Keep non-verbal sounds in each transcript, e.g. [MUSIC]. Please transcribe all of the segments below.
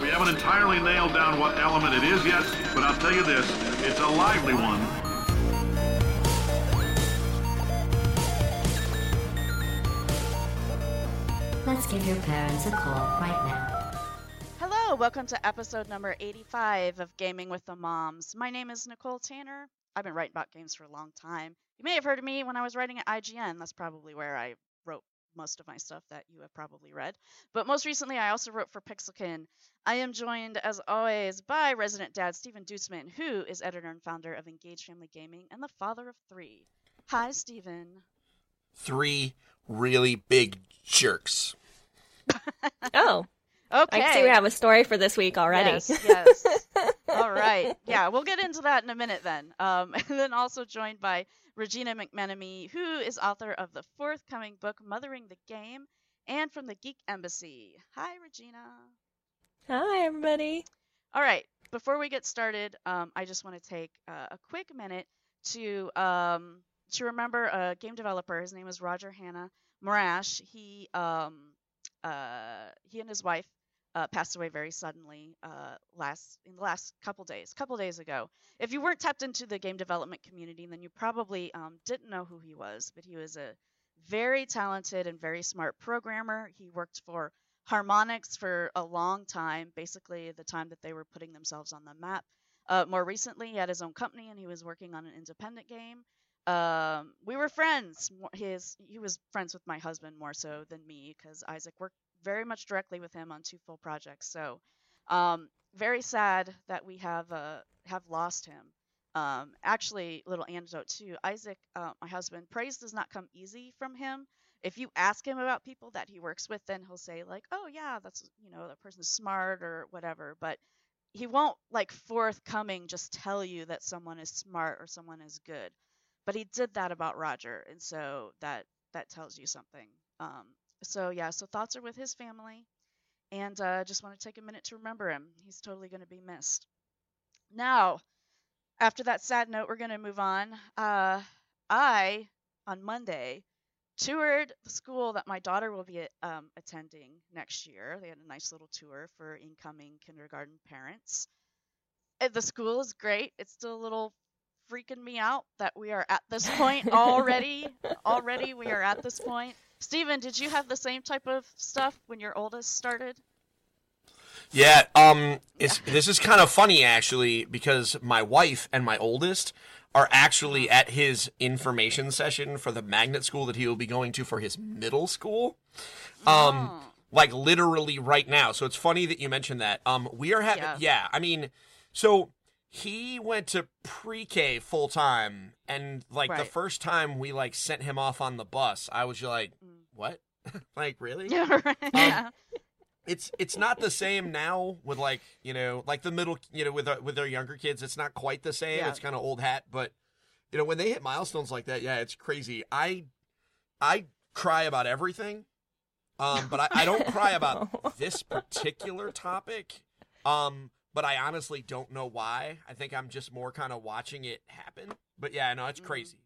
We haven't entirely nailed down what element it is yet, but I'll tell you this, it's a lively one. Let's give your parents a call right now. Hello, welcome to episode number 85 of Gaming with the Moms. My name is Nicole Tanner. I've been writing about games for a long time. You may have heard of me when I was writing at IGN. That's probably where I wrote most of my stuff that you have probably read. But most recently, I also wrote for Pixelkin. I am joined, as always, by resident dad Stephen Duetzmann, who is editor and founder of Engage Family Gaming and the father of three. Hi, Stephen. Three really big jerks. [LAUGHS] Oh, Okay. I see we have a story for this week already. Yes, yes. [LAUGHS] All right. [LAUGHS] Yeah, we'll get into that in a minute then. Um, [LAUGHS] and then also joined by Regina McMenemy, who is author of the forthcoming book Mothering the Game and from the Geek Embassy. Hi, Regina. Hi, everybody. All right. Before we get started, um, I just want to take uh, a quick minute to um, to remember a game developer. His name is Roger Hanna Morash. He um, uh, he and his wife uh, passed away very suddenly uh, last in the last couple days, couple days ago. If you weren't tapped into the game development community, then you probably um, didn't know who he was. But he was a very talented and very smart programmer. He worked for Harmonix for a long time, basically the time that they were putting themselves on the map. Uh, more recently, he had his own company and he was working on an independent game. Um, we were friends. His he was friends with my husband more so than me because Isaac worked very much directly with him on two full projects. So, um, very sad that we have uh, have lost him. Um, actually, little anecdote too. Isaac, uh, my husband, praise does not come easy from him. If you ask him about people that he works with, then he'll say like, "Oh yeah, that's you know that person's smart or whatever." But he won't like forthcoming just tell you that someone is smart or someone is good. But he did that about Roger, and so that that tells you something. Um, so yeah, so thoughts are with his family, and uh, just want to take a minute to remember him. He's totally going to be missed. Now, after that sad note, we're going to move on. Uh, I on Monday toured the school that my daughter will be um, attending next year. They had a nice little tour for incoming kindergarten parents. Uh, The school is great. It's still a little freaking me out that we are at this point [LAUGHS] already. already, we are at this point. Steven, did you have the same type of stuff when your oldest started? Yeah, um, it's, this is kind of funny actually because my wife and my oldest are actually at his information session for the magnet school that he will be going to for his middle school. Um, Oh. like literally right now. So it's funny that you mentioned that. Um, we are having, Yeah. yeah. I mean, so he went to pre-K full time, and like the first time we like sent him off on the bus, I was just like, Mm. what? [LAUGHS] like really? Yeah, [LAUGHS] right. yeah. it's it's not the same now with like you know like the middle you know with our, with our younger kids it's not quite the same Yeah. it's kind of old hat but you know when they hit milestones like that yeah it's crazy i i cry about everything um but i, I don't cry about [LAUGHS] this particular topic um but i honestly don't know why i think i'm just more kind of watching it happen but yeah no it's Mhm. crazy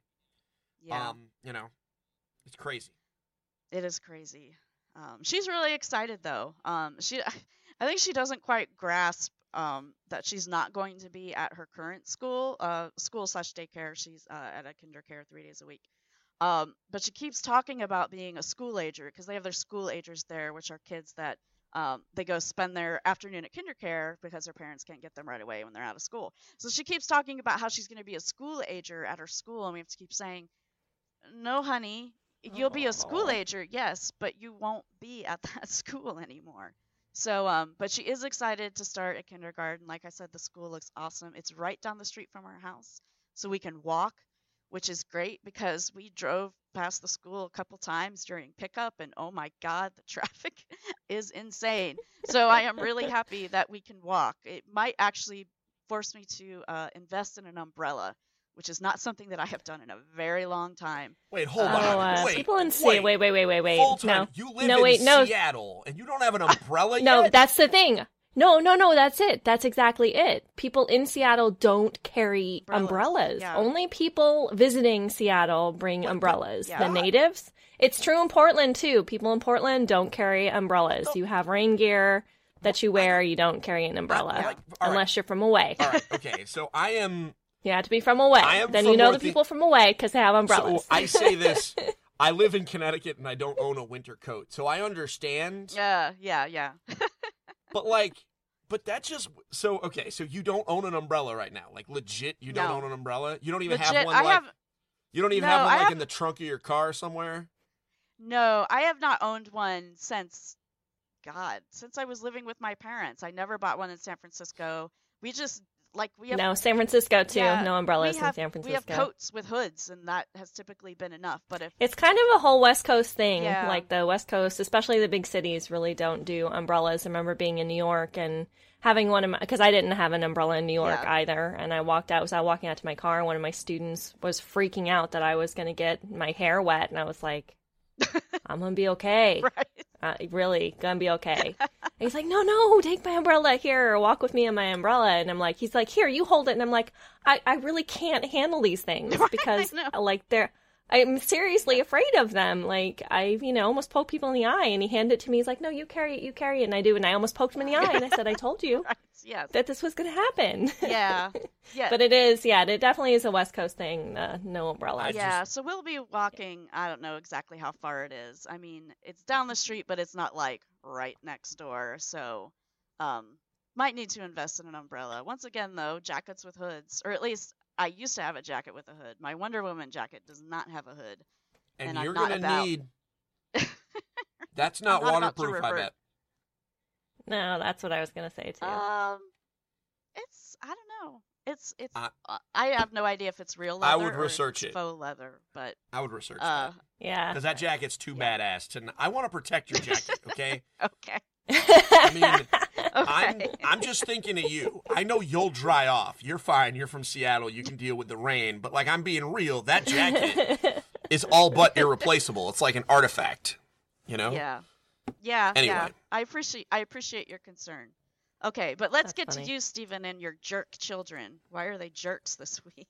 Yeah. um you know it's crazy It is crazy. Um, she's really excited though. Um, she, [LAUGHS] I think she doesn't quite grasp um, that she's not going to be at her current school, uh, school slash daycare. She's uh, at a KinderCare three days a week. Um, but she keeps talking about being a school ager because they have their school agers there, which are kids that um, they go spend their afternoon at KinderCare because their parents can't get them right away when they're out of school. So she keeps talking about how she's going to be a school ager at her school, and we have to keep saying, "No, honey, you'll be a school ager, yes, but you won't be at [LAUGHS] that school anymore." So, um, but she is excited to start at kindergarten. Like I said, the school looks awesome. It's right down the street from our house, so we can walk, which is great because we drove past the school a couple times during pickup, and oh my God, the [LAUGHS] traffic is insane. So I am really [LAUGHS] happy that we can walk. It might actually force me to uh, invest in an umbrella, which is not something that I have done in a very long time. wait hold Oh, on uh, wait people in Seattle. Wait, wait, wait, wait, wait. Full No, time. You live no, in wait, no, Seattle and you don't have an umbrella no. yet? That's the thing. No, no, no. That's it. That's exactly it. People in Seattle don't carry Umbrellas, umbrellas. yeah. Only people visiting Seattle bring umbrellas. yeah. The natives. It's true in Portland too. People in Portland don't carry umbrellas. You have rain gear. that you wear. You don't carry an umbrella like- all right. unless you're from away. All right, okay. So I am. [LAUGHS] You have to be from away. I am then from you know the Northeast- people from away because they have umbrellas. So I say [LAUGHS] this. I live in Connecticut and I don't own a winter coat, so I understand. Yeah, yeah, yeah. [LAUGHS] But like, but that just so okay. So you don't own an umbrella right now, like legit. You don't No. own an umbrella. You don't even Legit, have one. I like, have you don't even No, have one I like have- in the trunk of your car somewhere. no, I have not owned one since God, since I was living with my parents. I never bought one in San Francisco. We just like we have no, San Francisco too. Yeah, no umbrellas have, in San Francisco. We have coats with hoods, and that has typically been enough. But if It's kind of a whole West Coast thing. Yeah. Like the West Coast, especially the big cities, really don't do umbrellas. I remember being in New York and having one of my because I didn't have an umbrella in New York Yeah. either. And I walked out, was out walking out to my car, one of my students was freaking out that I was going to get my hair wet, and I was like, [LAUGHS] "I'm gonna be okay. right, Uh, really, gonna be okay." and he's like, "No, no, take my umbrella here, or walk with me in my umbrella." And I'm like, "He's like, here, you hold it." And I'm like, "I, I really can't handle these things [LAUGHS] because like they're." I'm seriously afraid of them. Like I, you know, almost poked people in the eye, and he handed it to me. He's like, "No, you carry it, you carry it," and I do, and I almost poked him in the eye, and I said, "I told you [LAUGHS] right, yes, that this was going to happen." yeah, [LAUGHS] yeah. but it is, yeah, it definitely is a West Coast thing. Uh, no umbrella. I yeah, so we'll be walking. I don't know exactly how far it is. I mean, it's down the street, but it's not like right next door. So, um, might need to invest in an umbrella. Once again, though, jackets with hoods, or at least I used to have a jacket with a hood. My Wonder Woman jacket does not have a hood. And, And I'm you're not gonna about- need. [LAUGHS] That's not, not waterproof. I revert. bet. no, that's what I was going to say too. Um, it's I don't know. It's it's. I- uh, I have no idea if it's real leather. I leather. would or research it's it. Faux leather, but I would research uh, that yeah. because that jacket's too badass. To I want to protect your jacket. [LAUGHS] Okay. okay, I mean, [LAUGHS] I'm. I'm just thinking of you. I know you'll dry off. You're fine. You're from Seattle. You can deal with the rain. But like I'm being real, that jacket [LAUGHS] is all but irreplaceable. It's like an artifact. You know? Yeah. Yeah, Anyway. yeah. I appreciate I appreciate your concern. Okay, but let's That's get funny. to you, Stephen, and your jerk children. Why are they jerks this [LAUGHS] week?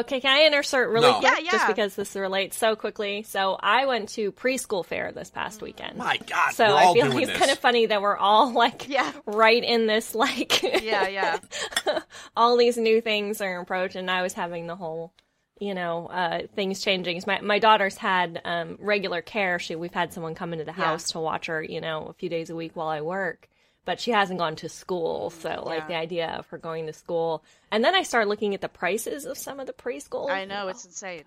Okay, can I insert really No. quick? Yeah, Just because this relates so quickly. So I went to preschool fair this past weekend. My God, so we're I all feel like it's this. kind of funny that we're all like Yeah. right in this like Yeah, yeah. [LAUGHS] all these new things are approaching. And I was having the whole you know uh, things changing. My my daughter's had um, regular care. She we've had someone come into the Yeah. house to watch her. You know, a few days a week while I work. But she hasn't gone to school, so like Yeah. the idea of her going to school, and then I started looking at the prices of some of the preschools. I know it's insane.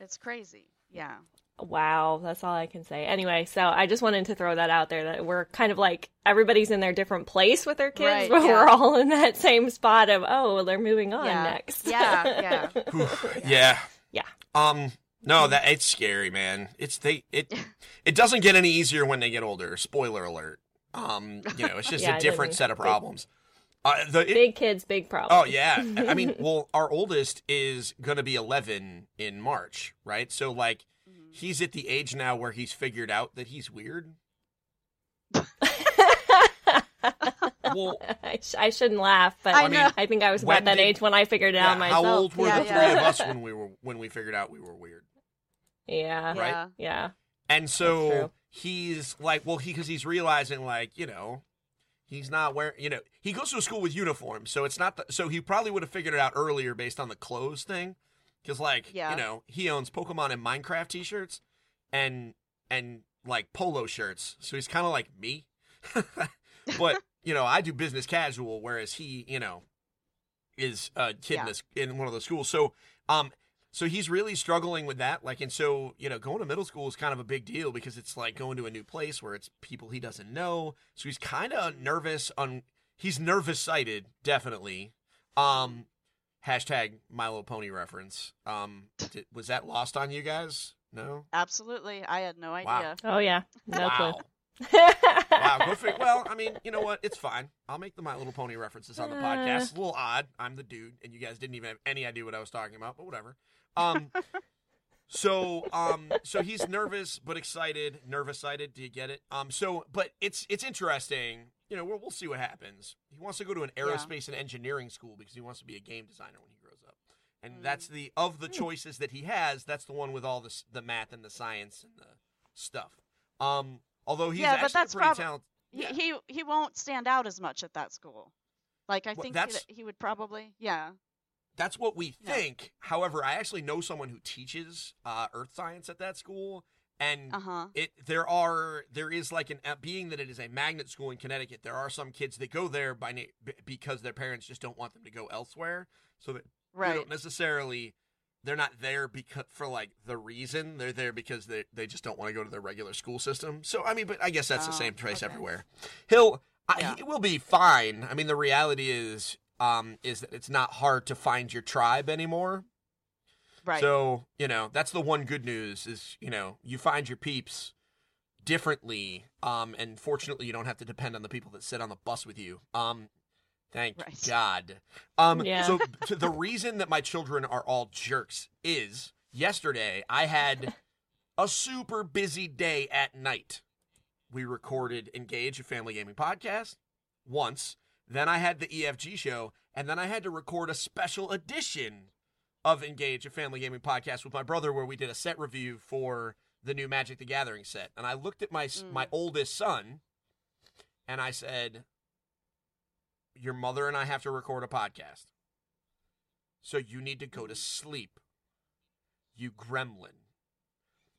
It's crazy. Yeah. Wow, that's all I can say. Anyway, so I just wanted to throw that out there that we're kind of like everybody's in their different place with their kids, Right, but yeah. we're all in that same spot of oh, they're moving on yeah. next. Yeah, [LAUGHS] yeah. yeah. yeah. Um. No, that it's scary, man. It's they it [LAUGHS] it doesn't get any easier when they get older. Spoiler alert. Um, you know, it's just [LAUGHS] Yeah, a different set of problems. Uh, the it- Big kids, big problems. oh yeah, I mean, [LAUGHS] well, our oldest is gonna be eleven in March, right? So like, Mm-hmm. he's at the age now where he's figured out that he's weird. [LAUGHS] Well, I, sh- I shouldn't laugh, but I I, know. think I was When about that did- age when I figured it yeah, out myself. how old were Yeah, the yeah. three of us when we were when we figured out we were weird? Yeah, Right. Yeah. yeah. And That's so true. He's like, well, he because he's realizing like, you know, he's not wearing, you know, he goes to a school with uniforms, so it's not. The, so he probably would have figured it out earlier based on the clothes thing, because like, Yeah. you know, he owns Pokemon and Minecraft T-shirts, and and like polo shirts, so he's kind of like me, [LAUGHS] but [LAUGHS] you know, I do business casual, whereas he, you know, is a kid in, this, in one of those schools. So, um, so he's really struggling with that. Like, and so, you know, going to middle school is kind of a big deal because it's like going to a new place where it's people he doesn't know. So he's kind of nervous on, he's nervous sighted, definitely. Um, hashtag My Little Pony reference. Um, did, was that lost on you guys? No? Absolutely. I had no Wow. idea. Oh yeah, no wow. clue. [LAUGHS] Wow. Well, I mean, you know what? It's fine. I'll make the My Little Pony references on the Uh. podcast. It's a little odd. I'm the dude, and you guys didn't even have any idea what I was talking about, but whatever. Um, so, um, so he's nervous but excited. Nervous sighted. Do you get it? Um, so, but it's it's interesting. You know, we'll, we'll see what happens. He wants to go to an aerospace and engineering school because he wants to be a game designer when he grows up. And Mm. that's the of the choices that he has. That's the one with all the s- the math and the science and the stuff. Um, although he's Yeah, but actually that's pretty prob- talented. he, Yeah. he he won't stand out as much at that school. Like I Well, think that's- he would probably yeah. That's what we think. However, I actually know someone who teaches uh, earth science at that school, and Uh huh. it there are there is like an uh, being that it is a magnet school in Connecticut. There are some kids that go there by na- because their parents just don't want them to go elsewhere, so that they Right. don't necessarily they're not there because for like the reason they're there because they they just don't want to go to their regular school system. So I mean, but I guess that's the Oh, same choice okay. everywhere. He'll I, Yeah. he will be fine. I mean, the reality is um is that it's not hard to find your tribe anymore. Right. So, you know, that's the one good news is, you know, you find your peeps differently. Um, and fortunately you don't have to depend on the people that sit on the bus with you. Um, thank Right. God. Um, Yeah. so t- the reason that my children are all jerks is yesterday I had a super busy day at night. We recorded Engage, a family gaming podcast, once. Then I had the EFG show, and then I had to record a special edition of Engage, a family gaming podcast with my brother, where we did a set review for the new Magic the Gathering set. And I looked at my Mm. my oldest son, and I said, "Your mother and I have to record a podcast, so you need to go to sleep, you gremlin."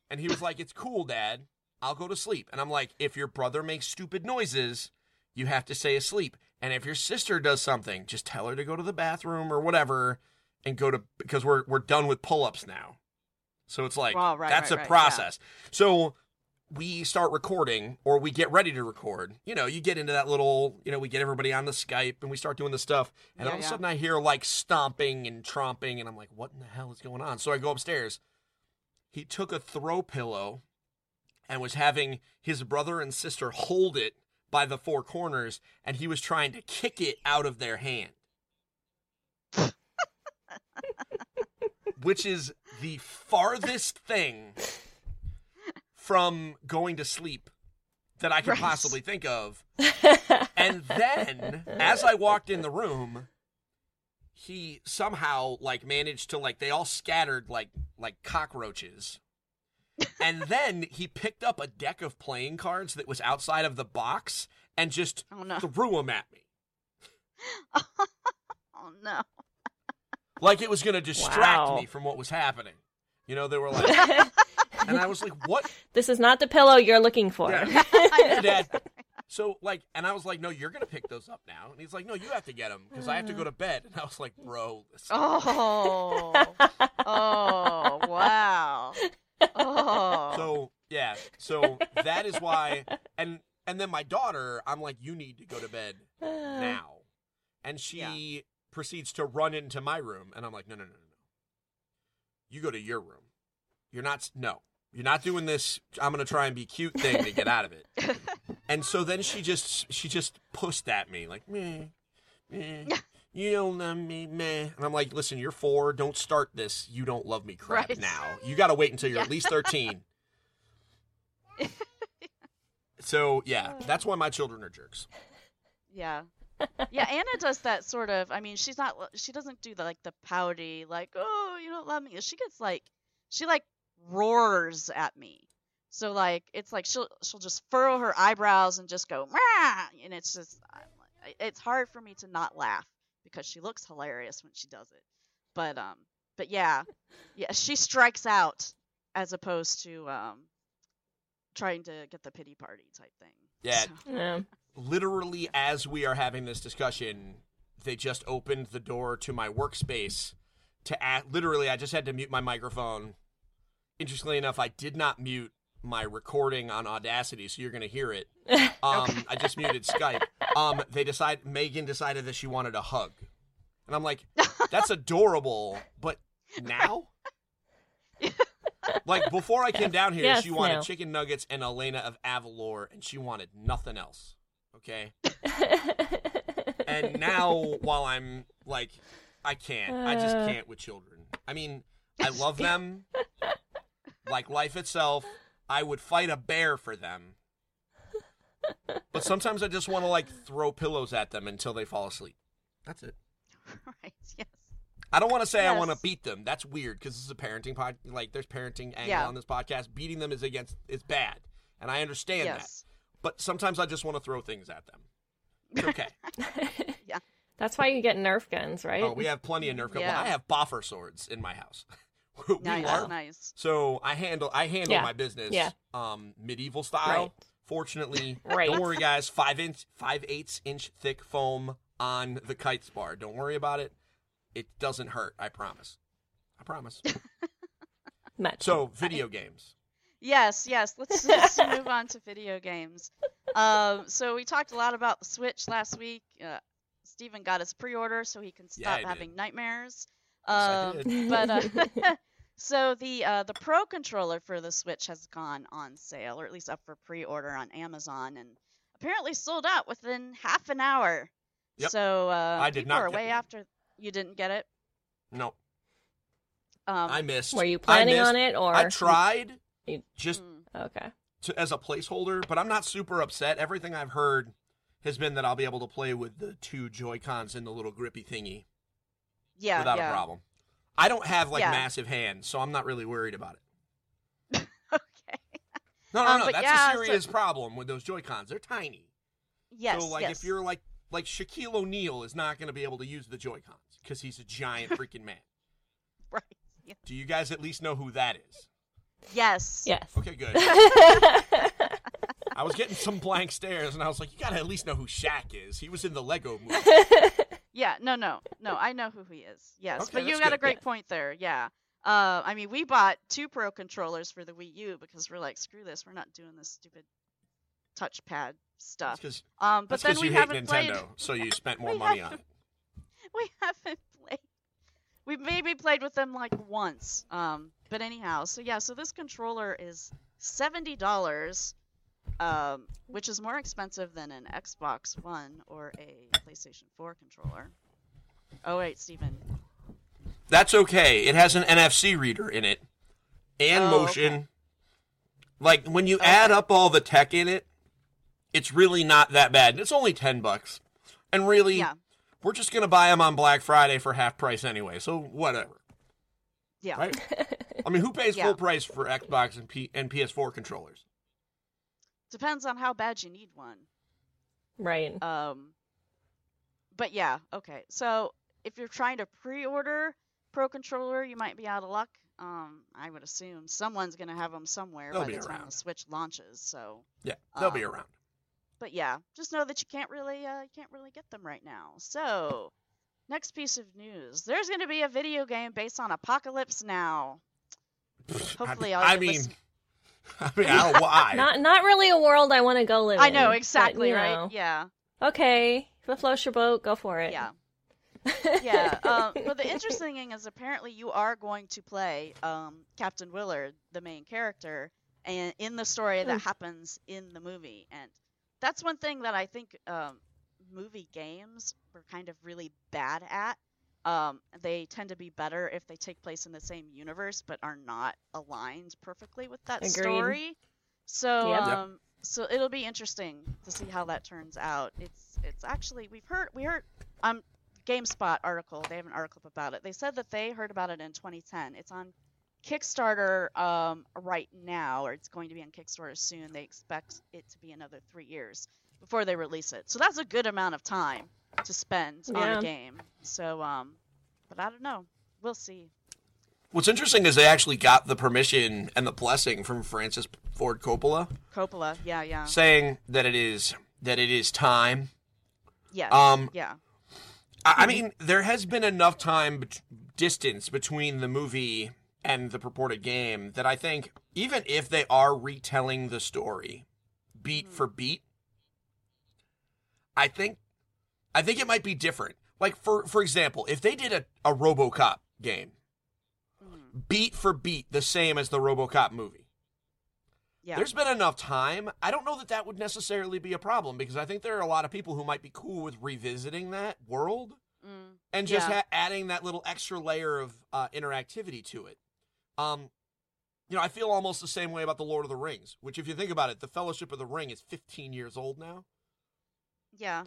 And he was like, "It's cool, Dad. I'll go to sleep." And I'm like, "If your brother makes stupid noises." You have to stay asleep. And if your sister does something, just tell her to go to the bathroom or whatever and go to because we're we're done with pull-ups now. So it's like Oh, right, that's right, a right, process. So we start recording or we get ready to record. You know, you get into that little, you know, we get everybody on the Skype and we start doing the stuff. And Yeah, all of a yeah. sudden I hear like stomping and tromping and I'm like, what in the hell is going on? So I go upstairs. He took a throw pillow and was having his brother and sister hold it by the four corners and he was trying to kick it out of their hand. [LAUGHS] Which is the farthest thing from going to sleep that I could Right. possibly think of. [LAUGHS] And then, as I walked in the room, he somehow like managed to like they all scattered like like cockroaches. And then he picked up a deck of playing cards that was outside of the box and just Oh no. threw them at me. [LAUGHS] Oh no. Like it was going to distract Wow. me from what was happening. You know, they were like [LAUGHS] and I was like, "What this is not the pillow you're looking for. Yeah. [LAUGHS] Dad. So like, and I was like, no, you're gonna pick those up now. And he's like, no, you have to get them because I have to go to mm. bed. And I was like, bro, listen. Oh. Oh wow. Oh. So yeah, so that is why. And and then my daughter, I'm like, you need to go to bed now, and she proceeds to run into my room, and I'm like, no, no, no, no, no. You go to your room. You're not. No, you're not doing this. I'm gonna try and be cute thing to get out of it. [LAUGHS] And so then she just she just pushed at me like meh, meh, you don't love me, meh. And I'm like, listen, you're four. Don't start this. You don't love me crap Right. now. You got to wait until you're at least thirteen. [LAUGHS] so yeah, that's why my children are jerks. Yeah. Yeah, Anna does that sort of. I mean, she's not. She doesn't do the like the pouty, like, oh, you don't love me. She gets like, she like roars at me. So like, it's like she'll she'll just furrow her eyebrows and just go, Mah! and it's just, I'm it's hard for me to not laugh because she looks hilarious when she does it. But um, but yeah, yeah, she strikes out as opposed to um, trying to get the pity party type thing. Yeah, So- [LAUGHS] Yeah. literally as we are having this discussion, they just opened the door to my workspace to add, literally I just had to mute my microphone. Interestingly enough, I did not mute my recording on Audacity, so you're going to hear it. [LAUGHS] Um, I just muted Skype. Um, they decide Megan decided that she wanted a hug, and I'm like, that's [LAUGHS] adorable, but now. [LAUGHS] Like before I came down here, Yes, she wanted no. chicken nuggets and Elena of Avalor, and she wanted nothing else. Okay, and now while I'm like, I can't, I just Uh. can't with children. I mean, I love them, like life itself. I would fight a bear for them, [LAUGHS] but sometimes I just want to like throw pillows at them until they fall asleep. That's it. [LAUGHS] right. Yes. I don't want to say I want to beat them. That's weird because this is a parenting pod. Like, there's parenting angle Yeah. on this podcast. Beating them is against is bad, and I understand that. But sometimes I just want to throw things at them. It's okay. [LAUGHS] Yeah. That's why you get Nerf guns, right? oh, we have plenty of Nerf guns. Yeah. Well, I have boffer swords in my house. [LAUGHS] we nice, are- nice. So I handle I handle Yeah. my business Yeah. um medieval style. Right. Fortunately, Right. don't worry guys, five inch five eighths inch thick foam on the kites bar. Don't worry about it. It doesn't hurt, I promise. I promise. [LAUGHS] Much. So video games. Yes, yes. Let's, let's move on to video games. Um, so we talked a lot about the Switch last week. Uh, Steven got his pre-order so he can Yeah, stop did. having nightmares. Yes, I Um, did. but uh, [LAUGHS] [LAUGHS] so the uh, the Pro controller for the Switch has gone on sale, or at least up for pre-order on Amazon, and apparently sold out within half an hour. Yep. So uh, I did people not are get way one. after. You didn't get it. No, Um, I missed. Were you planning on it, or I tried [LAUGHS] You- just mm, Okay. to, as a placeholder, but I'm not super upset. Everything I've heard has been that I'll be able to play with the two Joy Cons in the little grippy thingy yeah, without yeah. a problem. I don't have like Yeah. massive hands, so I'm not really worried about it. [LAUGHS] okay. No, no, Um, no. but That's yeah, a so- serious problem with those Joy Cons. They're tiny. Yes. so like yes. if you're like like Shaquille O'Neal is not going to be able to use the Joy Cons because he's a giant [LAUGHS] freaking man. right. Yeah. Do you guys at least know who that is? Yes. Yes. Okay, good. [LAUGHS] I was getting some blank stares, and I was like, "You gotta at least know who Shaq is. He was in the Lego movie." Yeah, no, no, no. I know who he is. Yes, Okay, but you got a great Yes. point there. Yeah. Uh, I mean, we bought two Pro controllers for the Wii U because we're like, screw this, we're not doing this stupid touchpad stuff. Um, but then because we you hate haven't Nintendo, played. so you spent [LAUGHS] more money on it. [LAUGHS] We haven't played. We maybe played with them like once. Um, but anyhow, so yeah, so this controller is seventy dollars, um, which is more expensive than an Xbox One or a PlayStation Four controller. Oh wait, Steven. That's okay. It has an NFC reader in it and Oh, motion. okay. Like when you add up all the tech in it, it's really not that bad. It's only ten bucks, and really, Yeah. we're just gonna buy them on Black Friday for half price anyway. So whatever, Yeah. right? [LAUGHS] I mean, who pays Yeah. full price for Xbox and, P- and PS4 controllers? Depends on how bad you need one. right. Um, but yeah, okay. So if you're trying to pre-order Pro Controller, you might be out of luck. Um, I would assume someone's gonna have them somewhere They'll by be the time the Switch launches. So, Yeah, they'll be Um, around. but yeah, just know that you can't really, uh, you can't really get them right now. So, next piece of news: there's gonna be a video game based on Apocalypse Now. [LAUGHS] Hopefully, I, I'll I mean, this- [LAUGHS] I mean, I don't why. [LAUGHS] Not not really a world I want to go live in. I know but, exactly, you right? know. Yeah. Okay, if it floats your boat, go for it. Yeah. [LAUGHS] yeah. Um, well, the interesting thing is apparently you are going to play um, Captain Willard, the main character, and in the story that Hmm. happens in the movie, and that's one thing that I think um, movie games were kind of really bad at. Um, they tend to be better if they take place in the same universe but are not aligned perfectly with that Agreed. story. So, Yep. Yep. um, so it'll be interesting to see how that turns out. It's it's actually we've heard we heard um GameSpot article. They have an article about it. They said that they heard about it in 2010. It's on Kickstarter um, right now, or it's going to be on Kickstarter soon. They expect it to be another three years before they release it. So that's a good amount of time to spend on a game. So, um, but I don't know. We'll see. What's interesting is they actually got the permission and the blessing from Francis Ford Coppola, Coppola, yeah, yeah, saying that it is that it is time. yes, Um, yeah, I, I mean, there has been enough time bet- distance between the movie and the purported game that I think even if they are retelling the story beat for beat, I think I think it might be different. Like for for example, if they did a, a RoboCop game Mhm. beat for beat the same as the RoboCop movie. yeah, There's been enough time. I don't know that that would necessarily be a problem because I think there are a lot of people who might be cool with revisiting that world mm, and just Yeah. ha- adding that little extra layer of uh, interactivity to it. Um, you know, I feel almost the same way about the Lord of the Rings, which, if you think about it, the Fellowship of the Ring is 15 years old now. yeah.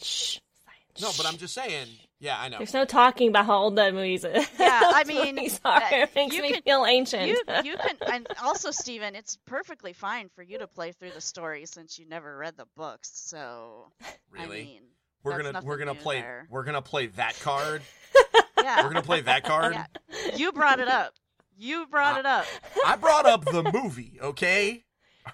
Shh. No, but I'm just saying. Yeah, I know. There's no talking about how old that movies is. Yeah, [LAUGHS] I mean, movies are. uh, it makes you me can- feel ancient. You [LAUGHS] you can and also Stephen, it's perfectly fine for you to play through the story since you never read the books. So Really? I mean, we're that's gonna we're gonna play there. we're gonna play that card. [LAUGHS] yeah, we're gonna play that card. Yeah. You brought it up. You brought it up. I brought up the movie, okay?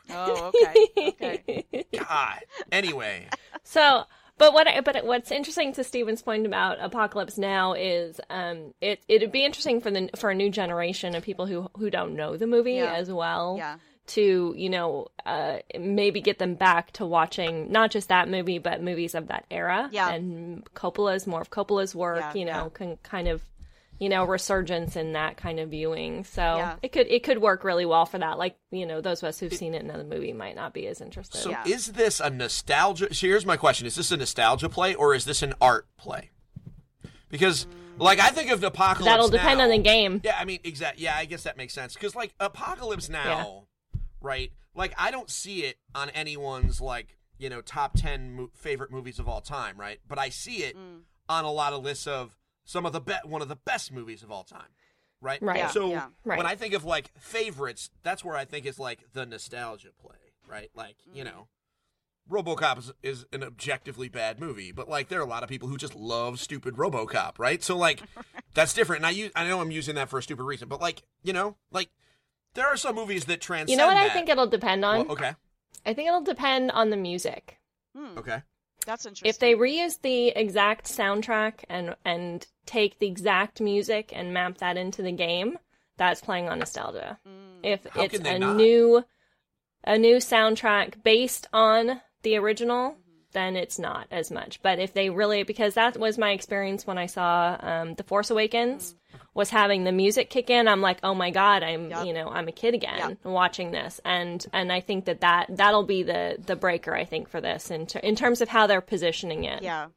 Oh, okay. Okay. God. Anyway, So, but what I, but what's interesting to Steven's point about Apocalypse Now is um it it'd be interesting for the for a new generation of people who who don't know the movie Yeah. as well Yeah. to you know uh maybe get them back to watching not just that movie but movies of that era Yeah. and Coppola's more of Coppola's work Yeah, you know can kind of you know resurgence in that kind of viewing so Yeah. it could it could work really well for that like you know those of us who've seen it in the movie might not be as interested so Yeah. is this a nostalgia? So here's my question: Is this a nostalgia play or is this an art play? Because, like, I think of the apocalypse. that'll depend Now- on the game Yeah, I mean, exact. Yeah, I guess that makes sense. Because like Apocalypse Now, right? Like I don't see it on anyone's like you know top ten mo- favorite movies of all time, right? But I see it Mm. on a lot of lists of some of the be- one of the best movies of all time, right? Right. Yeah, So yeah. Right. when I think of like favorites, that's where I think it's like the nostalgia play, right? Like you Mm. know. RoboCop is, is an objectively bad movie, but like there are a lot of people who just love stupid RoboCop, right? So like [LAUGHS] that's different. And I use, I know I'm using that for a stupid reason, but like you know, like there are some movies that transcend. You know what I think it'll depend on? Well, okay, I think it'll depend on the music. Hmm, okay, That's interesting. If they reuse the exact soundtrack and and take the exact music and map that into the game, that's playing on nostalgia. Mm, If How it's a not? new a new soundtrack based on the original, then it's not as much. But if they really because that was my experience when I saw um, The Force Awakens was having the music kick in. I'm like, oh my god, I'm Yup. you know I'm a kid again Yup. watching this, and and I think that that that'll be the the breaker I think for this in ter- in terms of how they're positioning it. Yeah,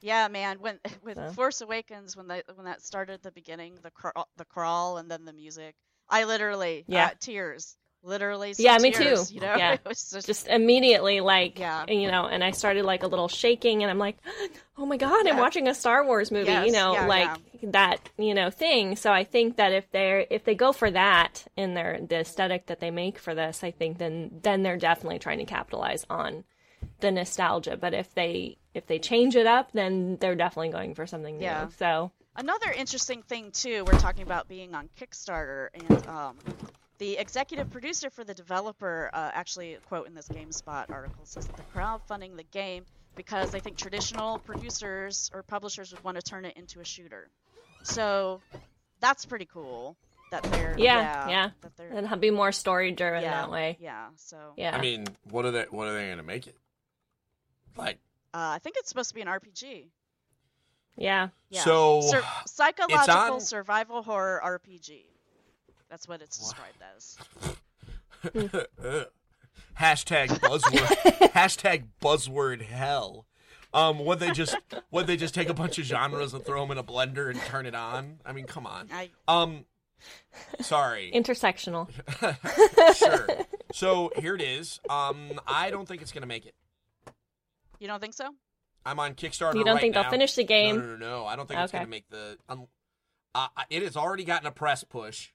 yeah, man. When [LAUGHS] with So. Force Awakens, when that when that started at the beginning, the crawl, the crawl, and then the music, I literally Yeah. uh, tears, literally. Yeah, me tears, too. You know, Yeah. [LAUGHS] just, just immediately like Yeah. you know and i started like a little shaking and i'm like [GASPS] oh my god i'm watching a star wars movie you know yeah, like that you know thing so i think that if they're if they go for that in their the aesthetic that they make for this i think then then they're definitely trying to capitalize on the nostalgia but if they if they change it up then they're definitely going for something new Yeah. so Another interesting thing too, we're talking about being on Kickstarter, and um, the executive producer for the developer uh, actually, quote in this GameSpot article says that they're crowdfunding the game because they think traditional producers or publishers would want to turn it into a shooter. So that's pretty cool. That they're Yeah, yeah, yeah. that they're it'll be more story driven yeah, that way Yeah. So yeah I mean, what are they? What are they going to make it? Like, uh, I think it's supposed to be an RPG. yeah Yeah. so Sur- psychological on- survival horror RPG. That's what it's described as. [LAUGHS] hashtag buzzword [LAUGHS] hashtag buzzword hell. Um, would they just would they just take a bunch of genres and throw them in a blender and turn it on? I mean, come on. I Um, sorry. intersectional [LAUGHS] sure. So here it is. Um, I don't think it's gonna make it. you don't think so? I'm on Kickstarter. you don't right think now. they'll finish the game No, no, no, no. I don't think it's gonna make the. Um, uh, it has already gotten a press push.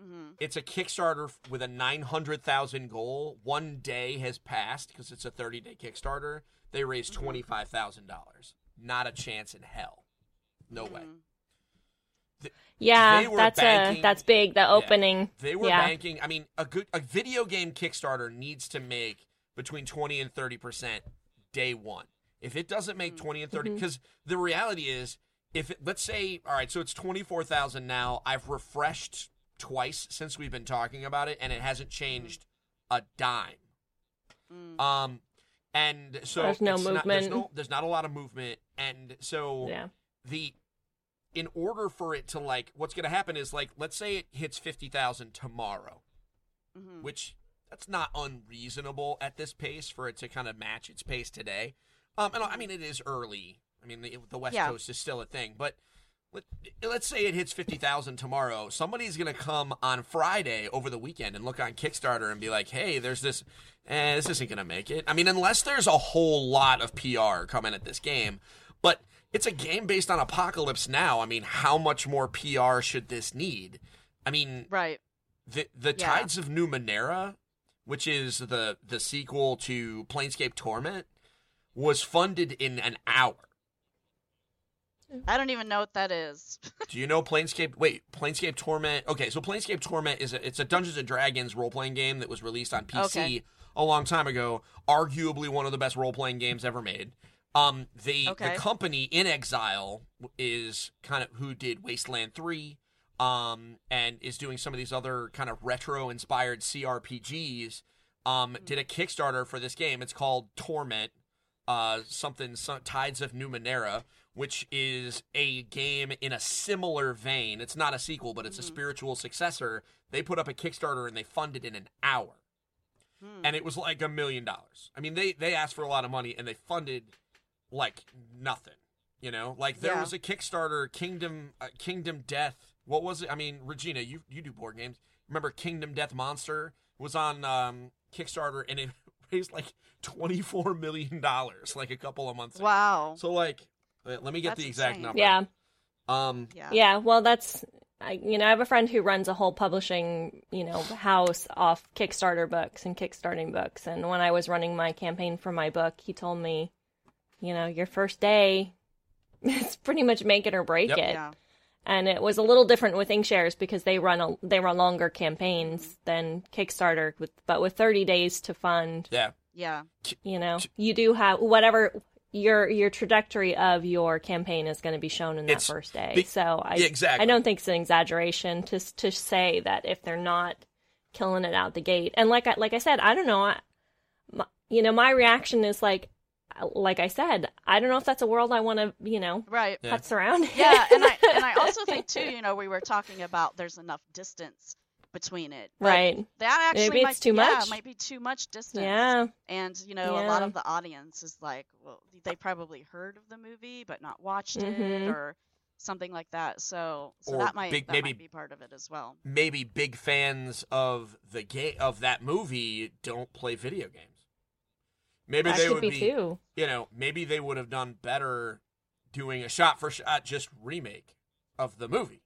Hmm It's a Kickstarter with a 900,000 goal. One day has passed because it's a 30 day Kickstarter. They raised Mm-hmm. $25,000. Not a chance in hell. No way. Mhm. Yeah, They were that's banking- a that's big. The opening. They were yeah. banking. I mean, a good a video game Kickstarter needs to make between 20 and 30% day one. If it doesn't make 20 and 30 Mhm. because the reality is if it, let's say all right, so it's 24,000 now. I've refreshed twice since we've been talking about it and it hasn't changed a dime. Mm. Um, and so There's no it's not- there's, movement. no, there's not a lot of movement, and so Yeah. the in order for it to like, what's going to happen is like, let's say it hits fifty thousand tomorrow, Mhm. which that's not unreasonable at this pace for it to kind of match its pace today. Um, and I mean it is early. I mean the, the West Yeah. Coast is still a thing, but let, let's say it hits 50,000 tomorrow. Somebody's going to come on Friday over the weekend and look on Kickstarter and be like, hey, there's this, eh, this isn't going to make it. I mean, unless there's a whole lot of PR coming at this game. But it's a game based on Apocalypse Now. I mean, how much more PR should this need? I mean, Right. the the Yeah. Tides of Numenera, which is the the sequel to Planescape Torment, was funded in an hour. I don't even know what that is. [LAUGHS] Do you know Planescape? Wait, Planescape Torment. Okay, so Planescape Torment is a, it's a Dungeons and Dragons role playing game that was released on PC Okay. a long time ago. Arguably one of the best role playing games ever made. Um, the Okay. the company inXile is kind of who did Wasteland Three, um, and is doing some of these other kind of retro inspired CRPGs. Um, did a Kickstarter for this game. It's called Torment, uh, something some, Tides of Numenera, which is a game in a similar vein. It's not a sequel, but it's a spiritual successor. They put up a Kickstarter and they funded in an hour, Hmm. and it was like a million dollars. I mean, they they asked for a lot of money and they funded like nothing. You know, like there Yeah. was a Kickstarter, Kingdom uh, Kingdom Death. What was it? I mean, Regina, you you do board games. Remember Kingdom Death Monster was on um, Kickstarter and it [LAUGHS] raised like twenty four million dollars like a couple of months ago. Wow. So like, let me get That's the exact insane. number. Yeah. Um. yeah. Yeah, well, that's I, you know, I have a friend who runs a whole publishing, you know, house off Kickstarter books and kickstarting books. And when I was running my campaign for my book, he told me, you know, your first day, [LAUGHS] it's pretty much make it or break Yep. it. Yeah. And it was a little different with Inkshares because they run a, they run longer campaigns than Kickstarter, with, but with 30 days to fund, Yeah. Yeah. you know, you do have whatever your your trajectory of your campaign is going to be shown in that It's first day. be- so I exactly. I don't think it's an exaggeration to to say that if they're not killing it out the gate. And like I like I said, I don't know. I, my, you know, my reaction is like like I said, I don't know if that's a world I want to, you know, Right. Yeah. around. Yeah, and I and I [LAUGHS] also think too, you know, we were talking about there's enough distance between it. but right. That actually Maybe might it's too yeah, much. might be too much distance. Yeah. And you know, a lot of the audience is like, well, they probably heard of the movie but not watched it Mhm. or something like that. So so Or that might big- that maybe- might be part of it as well. Maybe big fans of the game of that movie don't play video games. Maybe That they could would be, be, too. you know, maybe they would have done better doing a shot for shot just remake of the movie.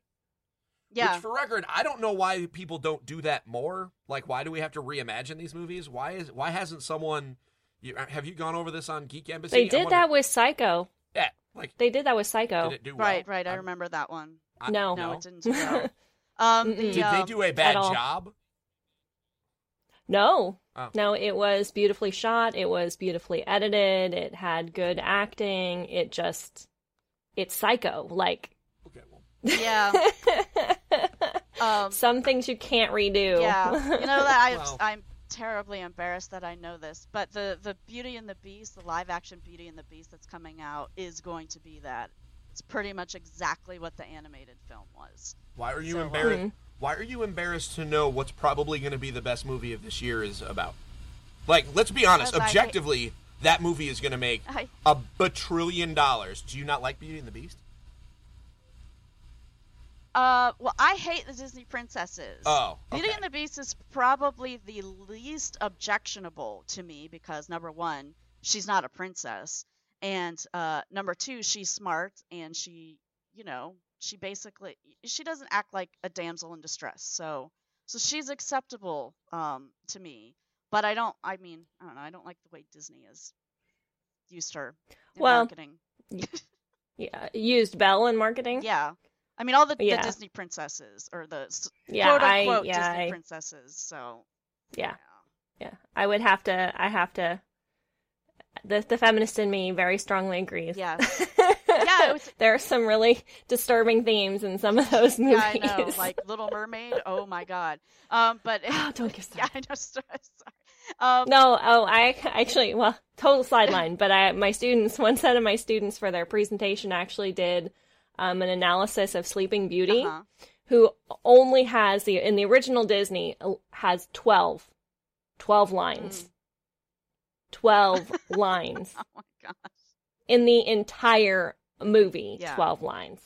Yeah. Which, for record, I don't know why people don't do that more. Like, why do we have to reimagine these movies? Why is why hasn't someone? You, uh, have you gone over this on Geek Embassy? They did wonder- that with Psycho. Yeah, like They did that with Psycho. did it do well? right, right. I I'm- remember that one. I- No. No, no. it didn't well. [LAUGHS] Um, the. Did they um, do a bad job? No. Oh. No, it was beautifully shot. It was beautifully edited. It had good acting. It just, it's psycho. Like, Okay, well, [LAUGHS] Yeah. [LAUGHS] Um, some things you can't redo. Yeah, you know that I, [LAUGHS] Well. I'm terribly embarrassed that I know this, but the the Beauty and the Beast, the live action Beauty and the Beast that's coming out, is going to be that. It's pretty much exactly what the animated film was. why are you So, embarrassed? Mhm. Why are you embarrassed to know what's probably going to be the best movie of this year is about? Like, let's be honest. Because I hate- Objectively, that movie is going to make I a bajillion dollars. Do you not like Beauty and the Beast? Uh well, I hate the Disney princesses. Oh, Beauty and the Beast is probably the least objectionable to me because number one, she's not a princess, and uh, number two, she's smart and she, you know, she basically she doesn't act like a damsel in distress. So so she's acceptable um, to me, but I don't. I mean, I don't know. I don't like the way Disney has used her in Well, marketing. [LAUGHS] Yeah. Used Belle in marketing. Yeah. I mean, all the, Yeah. the Disney princesses or the Yeah, quote I- unquote yeah, Disney I- princesses. So Yeah. Yeah. I would have to, I have to, the, the feminist in me very strongly agrees. [LAUGHS] Yeah. Yeah, was- there are some really disturbing themes in some of those movies. Yeah, I know. Like [LAUGHS] Little Mermaid. Oh my god. Um, but Oh, don't get [LAUGHS] started. yeah. I know. Sorry. sorry. Um, No, oh, I actually, well, total sideline, but I, my students, one set of my students for their presentation actually did um, an analysis of Sleeping Beauty, uh-huh. who only has the, in the original Disney, uh, has 12, 12 lines. Mm. 12 [LAUGHS] lines Oh my gosh. in the entire movie, Yeah. 12 lines.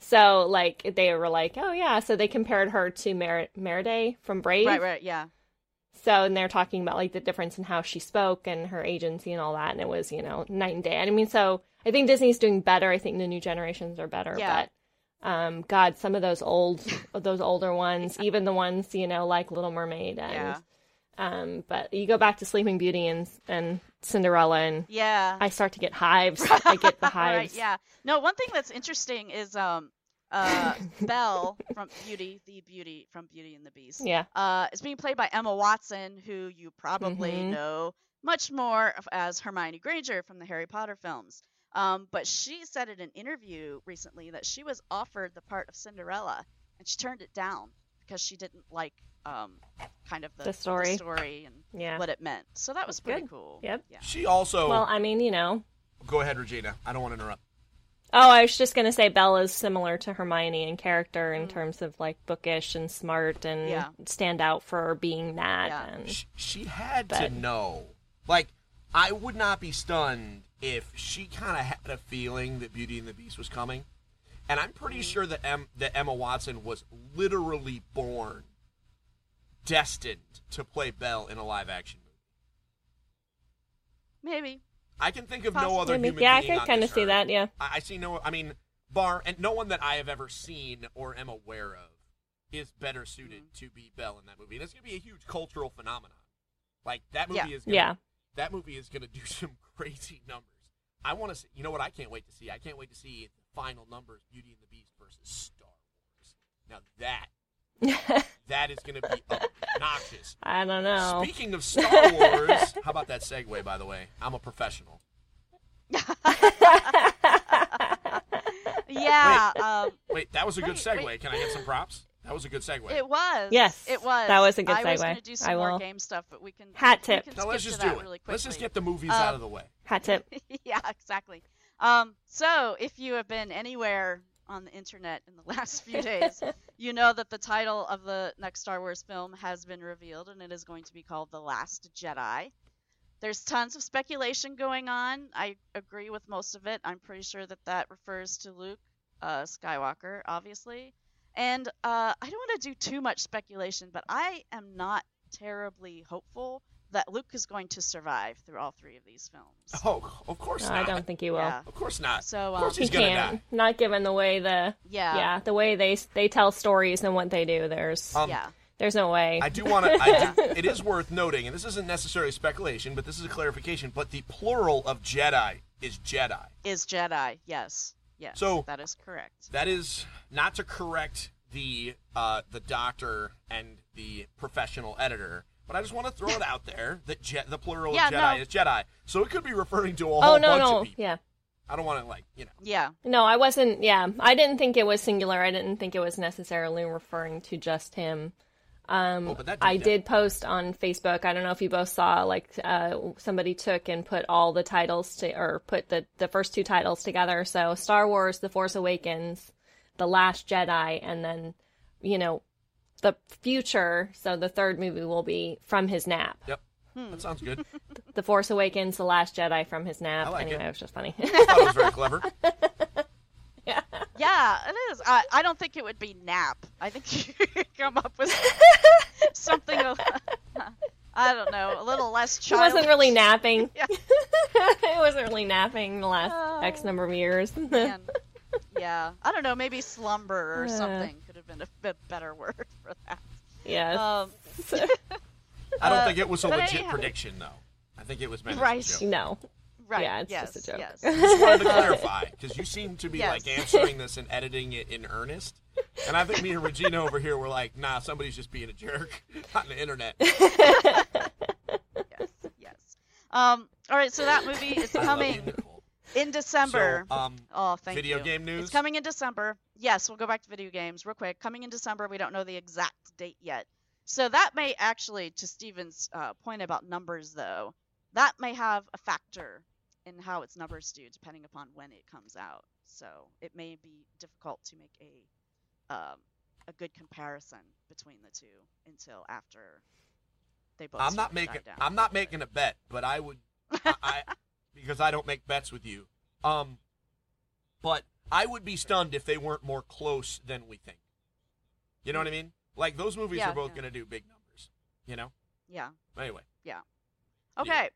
So like they were like, oh yeah, so they compared her to Mer- Merida from Brave. Right, right, yeah. So and they're talking about like the difference in how she spoke and her agency and all that, and it was you know night and day. I mean, so I think Disney's doing better. I think the new generations are better, Yeah. but um, God, some of those old, [LAUGHS] those older ones, even the ones you know like Little Mermaid and Yeah. um, but you go back to Sleeping Beauty and and Cinderella, and Yeah. I start to get hives. [LAUGHS] I get the right, hives. yeah. No, one thing that's interesting is um uh [LAUGHS] Belle from Beauty, the Beauty from Beauty and the Beast. Yeah. Uh is being played by Emma Watson, who you probably Mhm. know much more as Hermione Granger from the Harry Potter films. Um, but she said in an interview recently that she was offered the part of Cinderella and she turned it down because she didn't like um kind of the, The story. story and Yeah. what it meant. So that was pretty good. cool. Yep. Yeah. She also. Well, I mean, you know. go ahead, Regina. I don't want to interrupt. Oh, I was just gonna say Bella's similar to Hermione in character in terms of like bookish and smart and Mm. Yeah. stand out for being that. Yeah. And She, she had to know. Like, I would not be stunned if she kind of had a feeling that Beauty and the Beast was coming. And I'm pretty Mm. sure that, em- that Emma Watson was literally born destined to play Belle in a live action movie. Maybe. I can think of no other Maybe- human yeah, I being could on kind of this see earth. that. Yeah. I, I see no. I mean, bar and no one that I have ever seen or am aware of is better suited Mm-hmm. to be Belle in that movie, and it's gonna be a huge cultural phenomenon. Like that movie Yeah. is. Gonna, Yeah. That movie is gonna do [LAUGHS] some crazy numbers. I want to see. You know what? I can't wait to see. I can't wait to see the final numbers: Beauty and the Beast versus Star Wars. Now that [LAUGHS] that is gonna be obnoxious. [LAUGHS] I don't know. Speaking of Star Wars, how about that segue? By the way, I'm a professional. Yeah. um, Wait, that was a good Wait, segue. wait. Can I get some props? That was a good segue. it was. Yes, It was. that was a good segue. I was going to do some I more will- game stuff, but we can. Hat we tip. can now let's just do it. Really let's just get the movies Um, out of the way. Hat tip. [LAUGHS] yeah, exactly. Um, so if you have been anywhere on the internet in the [LAUGHS] last few days, [LAUGHS] you know that the title of the next Star Wars film has been revealed, and it is going to be called The Last Jedi. There's tons of speculation going on. I agree with most of it. I'm pretty sure that that refers to Luke uh, Skywalker, obviously. And uh, I don't want to do too much speculation, but I am not terribly hopeful that Luke is going to survive through all three of these films. Oh, of course No, not. I don't think he will. Yeah. Of course not. So, of course um, he's He gonna can't. die. Not given the way the Yeah. yeah the way they they tell stories and what they do. There's Um, yeah. there's no way. I do want to. I do, [LAUGHS] it is worth noting, and this isn't necessarily speculation, but this is a clarification. But the plural of Jedi is Jedi. Is Jedi. Yes. Yes. So- that is correct. That is not to correct the uh, the doctor and the professional editor, but I just want to throw it out there that Je- the plural Yeah, of Jedi no. is Jedi. So it could be referring to a whole oh no bunch no of people. yeah I don't want to like you know. Yeah. no I wasn't yeah I didn't think it was singular. I didn't think it was necessarily referring to just him. Um, Oh, I did- did post on Facebook. I don't know if you both saw, like, uh, somebody took and put all the titles to, or put the the first two titles together. So Star Wars: The Force Awakens, The Last Jedi, and then, you know, the future. So the third movie will be from his nap. Yep, Hmm. that sounds good. [LAUGHS] The Force Awakens, The Last Jedi from his nap. I like anyway, it. it was just funny. I thought it was very clever. [LAUGHS] Yeah, it is. I, I don't think it would be nap. I think [LAUGHS] you could come up with [LAUGHS] something. a- [LAUGHS] I don't know, a little less He wasn't really napping. Yeah. he wasn't really napping the last Oh, X number of years. Yeah, I don't know. Maybe slumber or Uh. something could have been a bit better word for that. yes. Um, I don't Uh, think it was a legit anyhow. prediction though. I think it was meant Right. as a joke. no. Right. Yeah, it's yes. just a joke. Yes. Just wanted to [LAUGHS] clarify because you seem to be Yes. like answering this and editing it in earnest, and I think me and Regina over here were like, "Nah, somebody's just being a jerk [LAUGHS] on the internet." [LAUGHS] yes. Yes. Um. All right. So that movie is I you, coming in December. So, um, Oh, thank video you. Video game news? It's coming in December. Yes, we'll go back to video games real quick. Coming in December. We don't know the exact date yet. So that may actually, to Steven's uh, point about numbers, though, that may have a factor in how its numbers do, depending upon when it comes out. So it may be difficult to make a um, a good comparison between the two until after they both. I'm not making. I'm not making a bet, but I would I, I [LAUGHS] because I don't make bets with you. Um but I would be stunned if they weren't more close than we think. You know what I mean? Like those movies Yeah, are both yeah. going to do big numbers. You know. Yeah. Anyway, Yeah. Okay.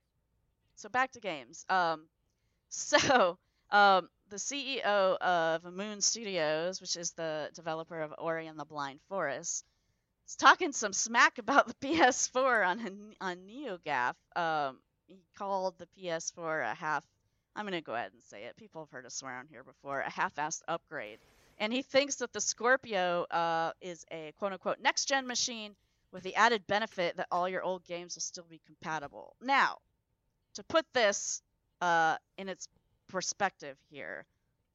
So back to games. Um, [LAUGHS] so um, the CEO of Moon Studios, which is the developer of Ori and the Blind Forest, is talking some smack about the [LAUGHS] PS4 on on NeoGAF. Um, he called the PS4 a half. I'm gonna go ahead and say it. People have heard us swear on here before. A half-assed upgrade, and he thinks that the Scorpio uh, is a quote-unquote next-gen machine with the added benefit that all your old games will still be compatible. Now, to put this uh, in its perspective here,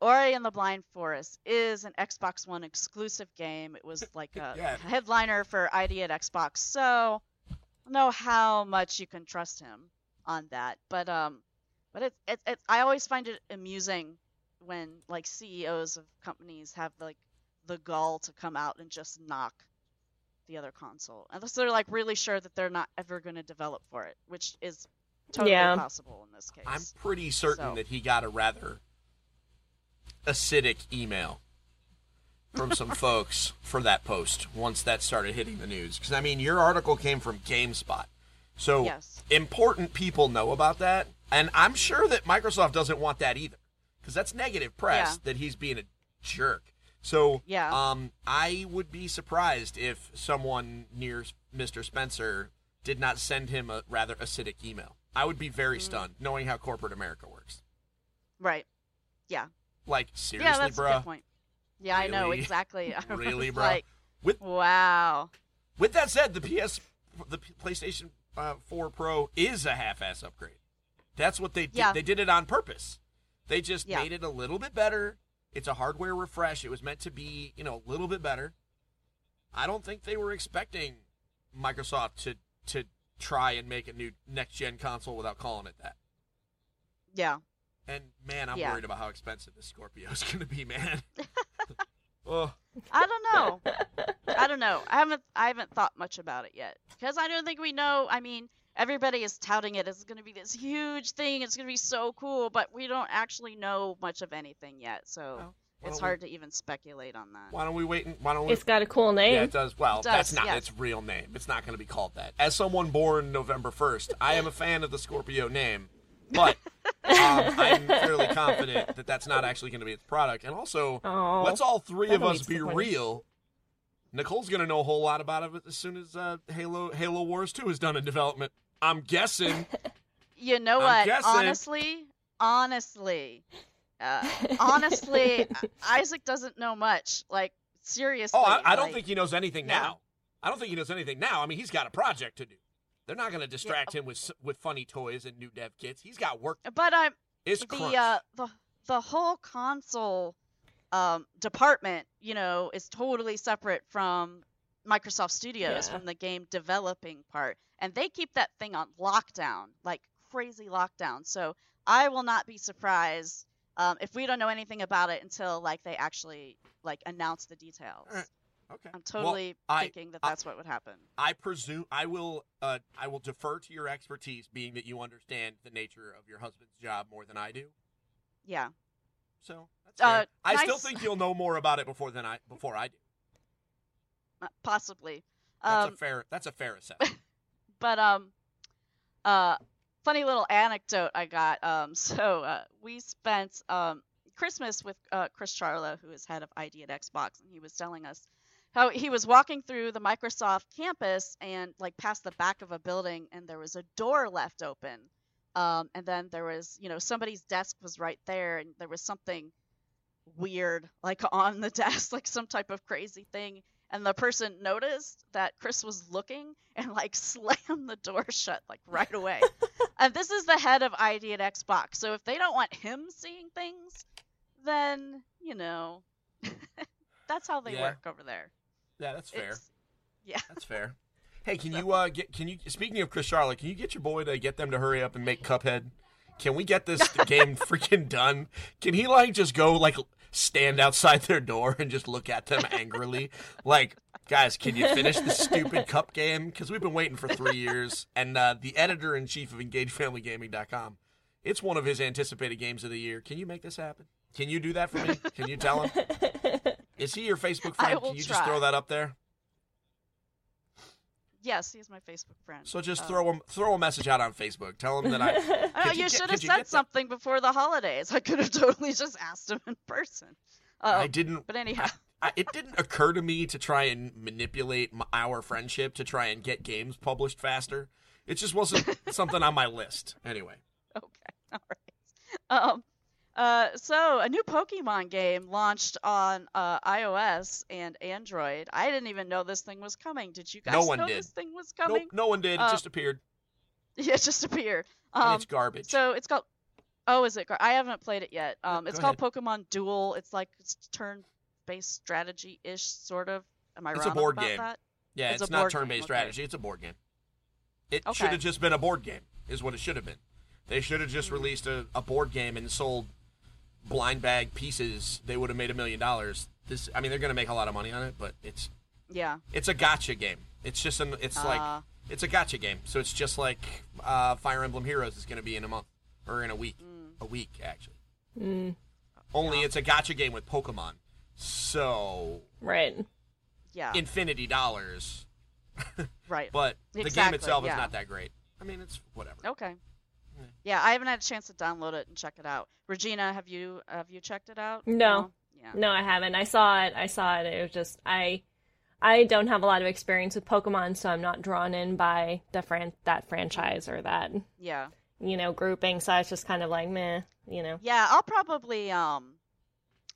Ori and the Blind Forest is an Xbox One exclusive game. It was [LAUGHS] like a Yeah. headliner for ID at Xbox, so I don't know how much you can trust him on that. But um, but it's it's it, I always find it amusing when like CEOs of companies have like the gall to come out and just knock the other console unless they're like really sure that they're not ever going to develop for it, which is totally Yeah. possible in this case. I'm pretty certain So- that he got a rather acidic email from some [LAUGHS] folks for that post once that started hitting the news. Because I mean, your article came from GameSpot, so Yes. important people know about that, and I'm sure that Microsoft doesn't want that either, because that's negative press Yeah. that he's being a jerk. So, Yeah. um, I would be surprised if someone near Mr. Spencer did not send him a rather acidic email. I would be very Mm. stunned, knowing how corporate America works. right. Yeah. Like Yeah, seriously, that's a bro. good point. Yeah, I know exactly. [LAUGHS] I Really, bro? Like, With wow. with that said, the PS, the PlayStation uh, 4 Pro is a half-ass upgrade. That's what they did. Yeah. They did it on purpose. They just Yeah. made it a little bit better. It's a hardware refresh. It was meant to be, you know, a little bit better. I don't think they were expecting Microsoft to to try and make a new next gen console without calling it that. Yeah. And man, I'm Yeah. worried about how expensive this Scorpio is going to be, man. [LAUGHS] [LAUGHS] oh, I don't know. I don't know. I haven't I haven't thought much about it yet because I don't think we know. I mean, everybody is touting it as going to be this huge thing. It's going to be so cool, but we don't actually know much of anything yet. So it's don't we- hard to even speculate on that. why don't we wait? And, why don't we? It's got a cool name. Yeah, it does. Well, It does, that's not yes. its real name. It's not going to be called that. As someone born November 1st, I am a fan of the Scorpio name, but um, [LAUGHS] I'm fairly confident that that's not actually going to be its product. And also, Aw, let's all three of us be be real. Nicole's going to know a whole lot about it as soon as uh, Halo Halo Wars 2 is done in development. I'm guessing. [LAUGHS] You know I'm what? guessing. Honestly, honestly, uh, [LAUGHS] honestly, Isaac doesn't know much. Like seriously. Oh, I, I don't like- think he knows anything yeah. now. I don't think he knows anything now. I mean, he's got a project to do. They're not going to distract him with with funny toys and new dev kits. He's got work. But I'm It's crunch. the uh the the whole console um department, you know, is totally separate from Microsoft Studios Yeah. from the game developing part, and they keep that thing on lockdown, like crazy lockdown. So I will not be surprised um, if we don't know anything about it until like they actually like announce the details. Alright. Okay. I'm Well, totally I- thinking that I- that's what would happen. I presume I will. Uh, I will defer to your expertise, being that you understand the nature of your husband's job more than I do. Yeah. So that's Uh. I still think you'll know more about it before than I before I do. uh, Possibly. That's Um, a fair. That's a fair [LAUGHS] assessment. but um uh funny little anecdote i got um [LAUGHS] so uh we spent um christmas with uh chris charla who is head of id at xbox and he was telling us how he was walking through the microsoft campus and like past the back of a building and there was a door left open um and then there was you know somebody's desk was right there and there was something weird like on the [LAUGHS] desk like some type of crazy thing and the person noticed that Chris was looking and like [LAUGHS] slammed the door shut like right away. [LAUGHS] and this is the head of ID at Xbox. So if they don't want him seeing things, then, you know, [LAUGHS] that's how they Yeah. work over there. yeah, that's fair. It's- yeah. That's fair. Hey, can you uh get can you speaking of Chris Charla, can you get your boy to get them to hurry up and make Cuphead? Can we get this game freaking done? Can he like just go like stand outside their door and just look at them angrily? like, guys, can you finish the stupid cup game? Because we've been waiting for three years. And uh, the editor in chief of EngageFamilyGaming.com It's one of his anticipated games of the year. Can you make this happen? Can you do that for me? Can you tell him? [LAUGHS] Is he your Facebook friend? Can you try. just throw that up there? Yes, he's my Facebook friend. So just Um, throw him throw a message out on Facebook. Tell him that I. [LAUGHS] Could you you should have said get that? something before the holidays. [LAUGHS] I could have totally just asked him in person. Uh, I didn't. But anyhow, I, it didn't occur to me to try and manipulate m our friendship to try and get games published faster. It just wasn't [LAUGHS] something on my list. Anyway, okay, all right. Um, uh, so a new Pokemon game launched on uh, iOS and Android. I didn't even know this thing was coming. Did you guys No one know did. this thing was coming? nope, no one did. It Uh, just appeared. [LAUGHS] Yeah, it just appeared. and Um, it's garbage. So it's called. Oh, is it? gar- I haven't played it yet. Um, go it's called Pokemon Duel. It's like it's turn-based strategy-ish, sort of. Am I It's a board about game. that? yeah, it's it's, not turn-based okay. strategy. It's a board game. It Okay. should have just been a board game. Is what it should have been. They should have just released a, a board game and sold blind bag pieces. They would have made a million dollars. This, I mean, they're going to make a lot of money on it, but it's Yeah. it's a gotcha game. It's just an it's like Ah. it's a gotcha game. So it's just like uh, Fire Emblem Heroes is going to be in a month or in a week. A week actually. Mm, Only it's a gotcha game with Pokemon. So right. Yeah. infinity dollars, [LAUGHS] right. but the game itself yeah. is not that great. I mean, it's whatever. Okay. Yeah, I haven't had a chance to download it and check it out. Regina, have you have you checked it out? No. Yeah. No, I haven't. I saw it. I saw it. It was just I I don't have a lot of experience with Pokemon, so I'm not drawn in by the fran- that franchise or that Yeah. you know grouping. So I was just kind of like meh, you know. Yeah, I'll probably um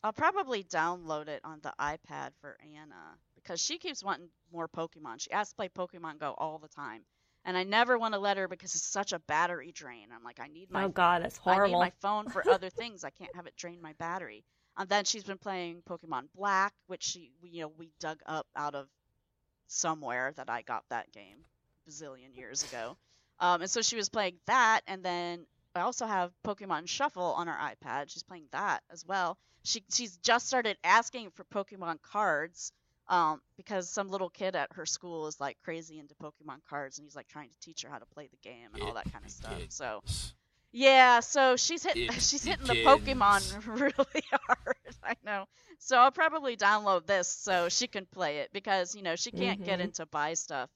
I'll probably download it on the iPad for Anna because she keeps wanting more Pokemon. She asks to play Pokemon Go all the time. And I never want to let her because it's such a battery drain. I'm like, I need my oh God, that's I need my phone for other things. I can't have it drain my battery. And then she's been playing Pokemon Black, which she, we- you know, we dug up out of somewhere that I got that game a bazillion years ago. Um, and so she was playing that, and then I also have Pokemon Shuffle on her iPad. She's playing that as well. She she's just started asking for Pokemon cards. Um, because some little kid at her school is like crazy into Pokemon cards, and he's like trying to teach her how to play the game and all that kind of stuff. Kids. So [LAUGHS] yeah, so she's hitting [LAUGHS] she's hitting the. Pokemon [LAUGHS] really hard. I know. So I'll probably download this so she can play it because you know she can't get Mhm. into buy stuff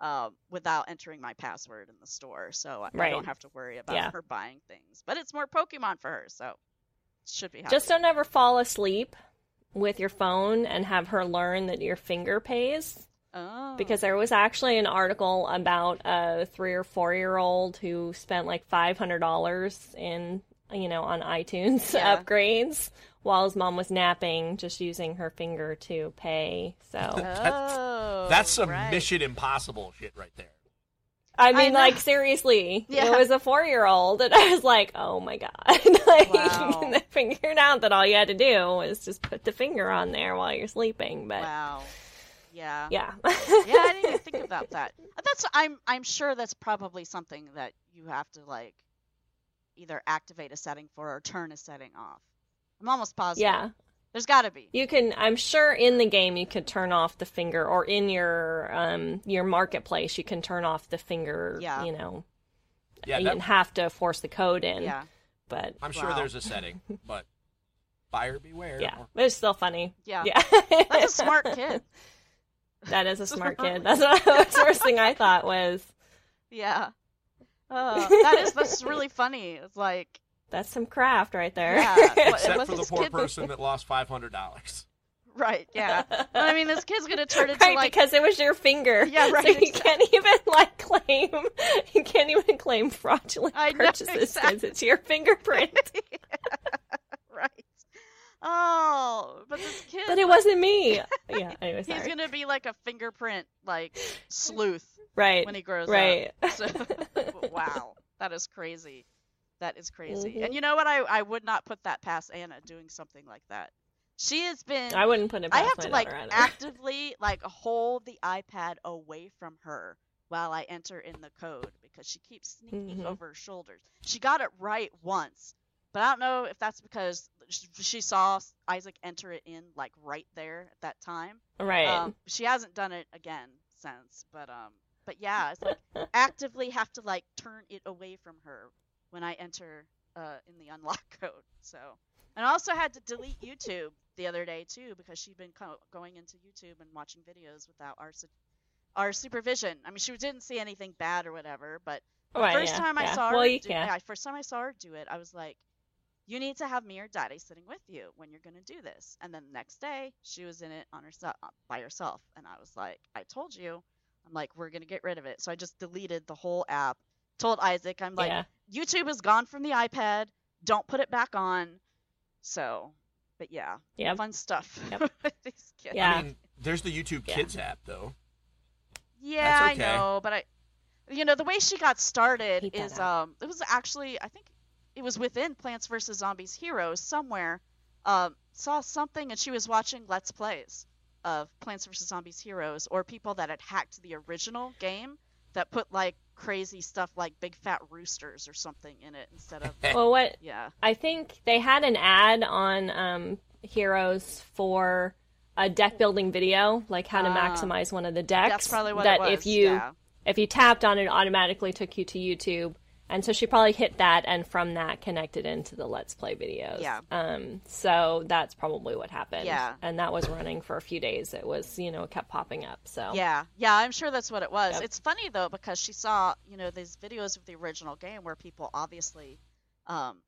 um, without entering my password in the store. So I, I don't have to worry about Yeah. her buying things. But it's more Pokemon for her, so should be happy. Just don't ever fall asleep with your phone and have her learn that your finger pays. oh. Because there was actually an article about a three or four year old who spent like five hundred dollars in you know on iTunes Yeah. upgrades while his mom was napping, just using her finger to pay. So [LAUGHS] oh, That's some oh, right. Mission Impossible shit right there. I mean, know. like seriously, Yeah. it was a four year old, and I was like, oh my god, [LAUGHS] like Wow. [LAUGHS] they figured out that all you had to do was just put the finger on there while you're sleeping. But Wow. Yeah. yeah, [LAUGHS] yeah, I didn't even think about that. That's I'm I'm sure that's probably something that you have to like either activate a setting for or turn a setting off. I'm almost positive. yeah. There's got to be. You can. I'm sure in the game you could turn off the finger, or in your um your marketplace you can turn off the finger. Yeah. You know, Yeah, you that, have to force the code in. Yeah. But I'm sure Wow. there's a setting, [LAUGHS] but buyer beware. yeah, or- but it's still funny. Yeah. Yeah. That's a smart [LAUGHS] kid. that is a smart [LAUGHS] kid. That's what the first thing I thought was. Yeah. Uh, that is that's really funny. It's like That's some craft right there. Yeah, [LAUGHS] Except for the poor kid- person that lost five hundred dollars. right, yeah. [LAUGHS] But, I mean, this kid's gonna turn into right, like because it was your finger. Yeah, [LAUGHS] right, So you exactly. can't even like claim. You can't even claim fraudulent I know, purchases because exactly. it's your fingerprint. right. Oh, but this kid. but it wasn't me. Yeah. Anyway, He's gonna be like a fingerprint like sleuth Right. when he grows right. up. So, wow, that is crazy. That is crazy. Mhm. And you know what? I I would not put that past Anna doing something like that. She has been. I wouldn't put it. I have to like actively like hold the iPad away from her while I enter in the code because she keeps sneaking Mhm. over her shoulders. She got it right once, but I don't know if that's because she saw Isaac enter it in like right there at that time. right. Um, she hasn't done it again since, but um, but yeah, it's like [LAUGHS] actively have to like turn it away from her when I enter uh, in the unlock [LAUGHS] code. So, and I also had to delete YouTube the other day too because she'd been co- going into YouTube and watching videos without our su- our supervision. I mean, she didn't see anything bad or whatever, but the Right, first yeah, time I saw her, Well, you do, yeah, first time I saw her do it, I was like, "You need to have me or Daddy sitting with you when you're gonna do this." And then the next day, she was in it on herself by herself, and I was like, "I told you." I'm like, "We're gonna get rid of it." So I just deleted the whole app. Told Isaac, I'm like, yeah. YouTube is gone from the iPad. Don't put it back on. So, but yeah, Yep. fun stuff. Yep. [LAUGHS] these kids. Yeah. I mean, there's the YouTube Yeah. Kids app though. Yeah, okay. I know, but I, you know, the way she got started is app. um, it was actually, I think, it was within Plants vs Zombies Heroes somewhere. Um, saw something and she was watching Let's Plays of Plants vs Zombies Heroes or people that had hacked the original game that put like crazy stuff like big fat roosters or something in it instead of, [LAUGHS] Well, what yeah. I think they had an ad on um, Heroes for a deck building video, like how to Ah. maximize one of the decks. That's probably what that it was. if you yeah. if you tapped on it, it automatically took you to YouTube. And so she probably hit that, and from that connected into the Let's Play videos. Yeah. Um. So that's probably what happened. Yeah. And that was running for a few days. It was, you know, it kept popping up. So. Yeah, yeah, I'm sure that's what it was. Yep. It's funny though because she saw, you know, these videos of the original game where people obviously um,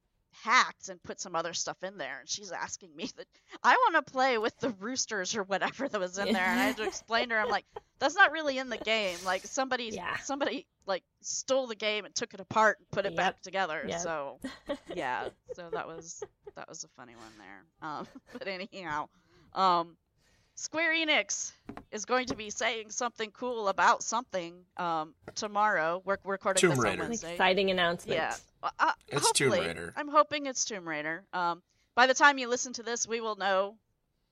hacked and put some other stuff in there, and she's asking me that I want to play with the roosters or whatever that was in there, and I had to [LAUGHS] explain to her, I'm like, that's not really in the game. Like somebody, Yeah. somebody like stole the game and took it apart and put it Yep. back together. Yep. So [LAUGHS] yeah, so that was that was a funny one there. Um, [LAUGHS] but anyhow, um, Square Enix is going to be saying something cool about something um, tomorrow. We're we're recording Tomb this Raider. on An exciting announcement. Yeah, uh, It's Tomb. Raider. I'm hoping it's Tomb Raider. Um, by the time you listen to this, we will know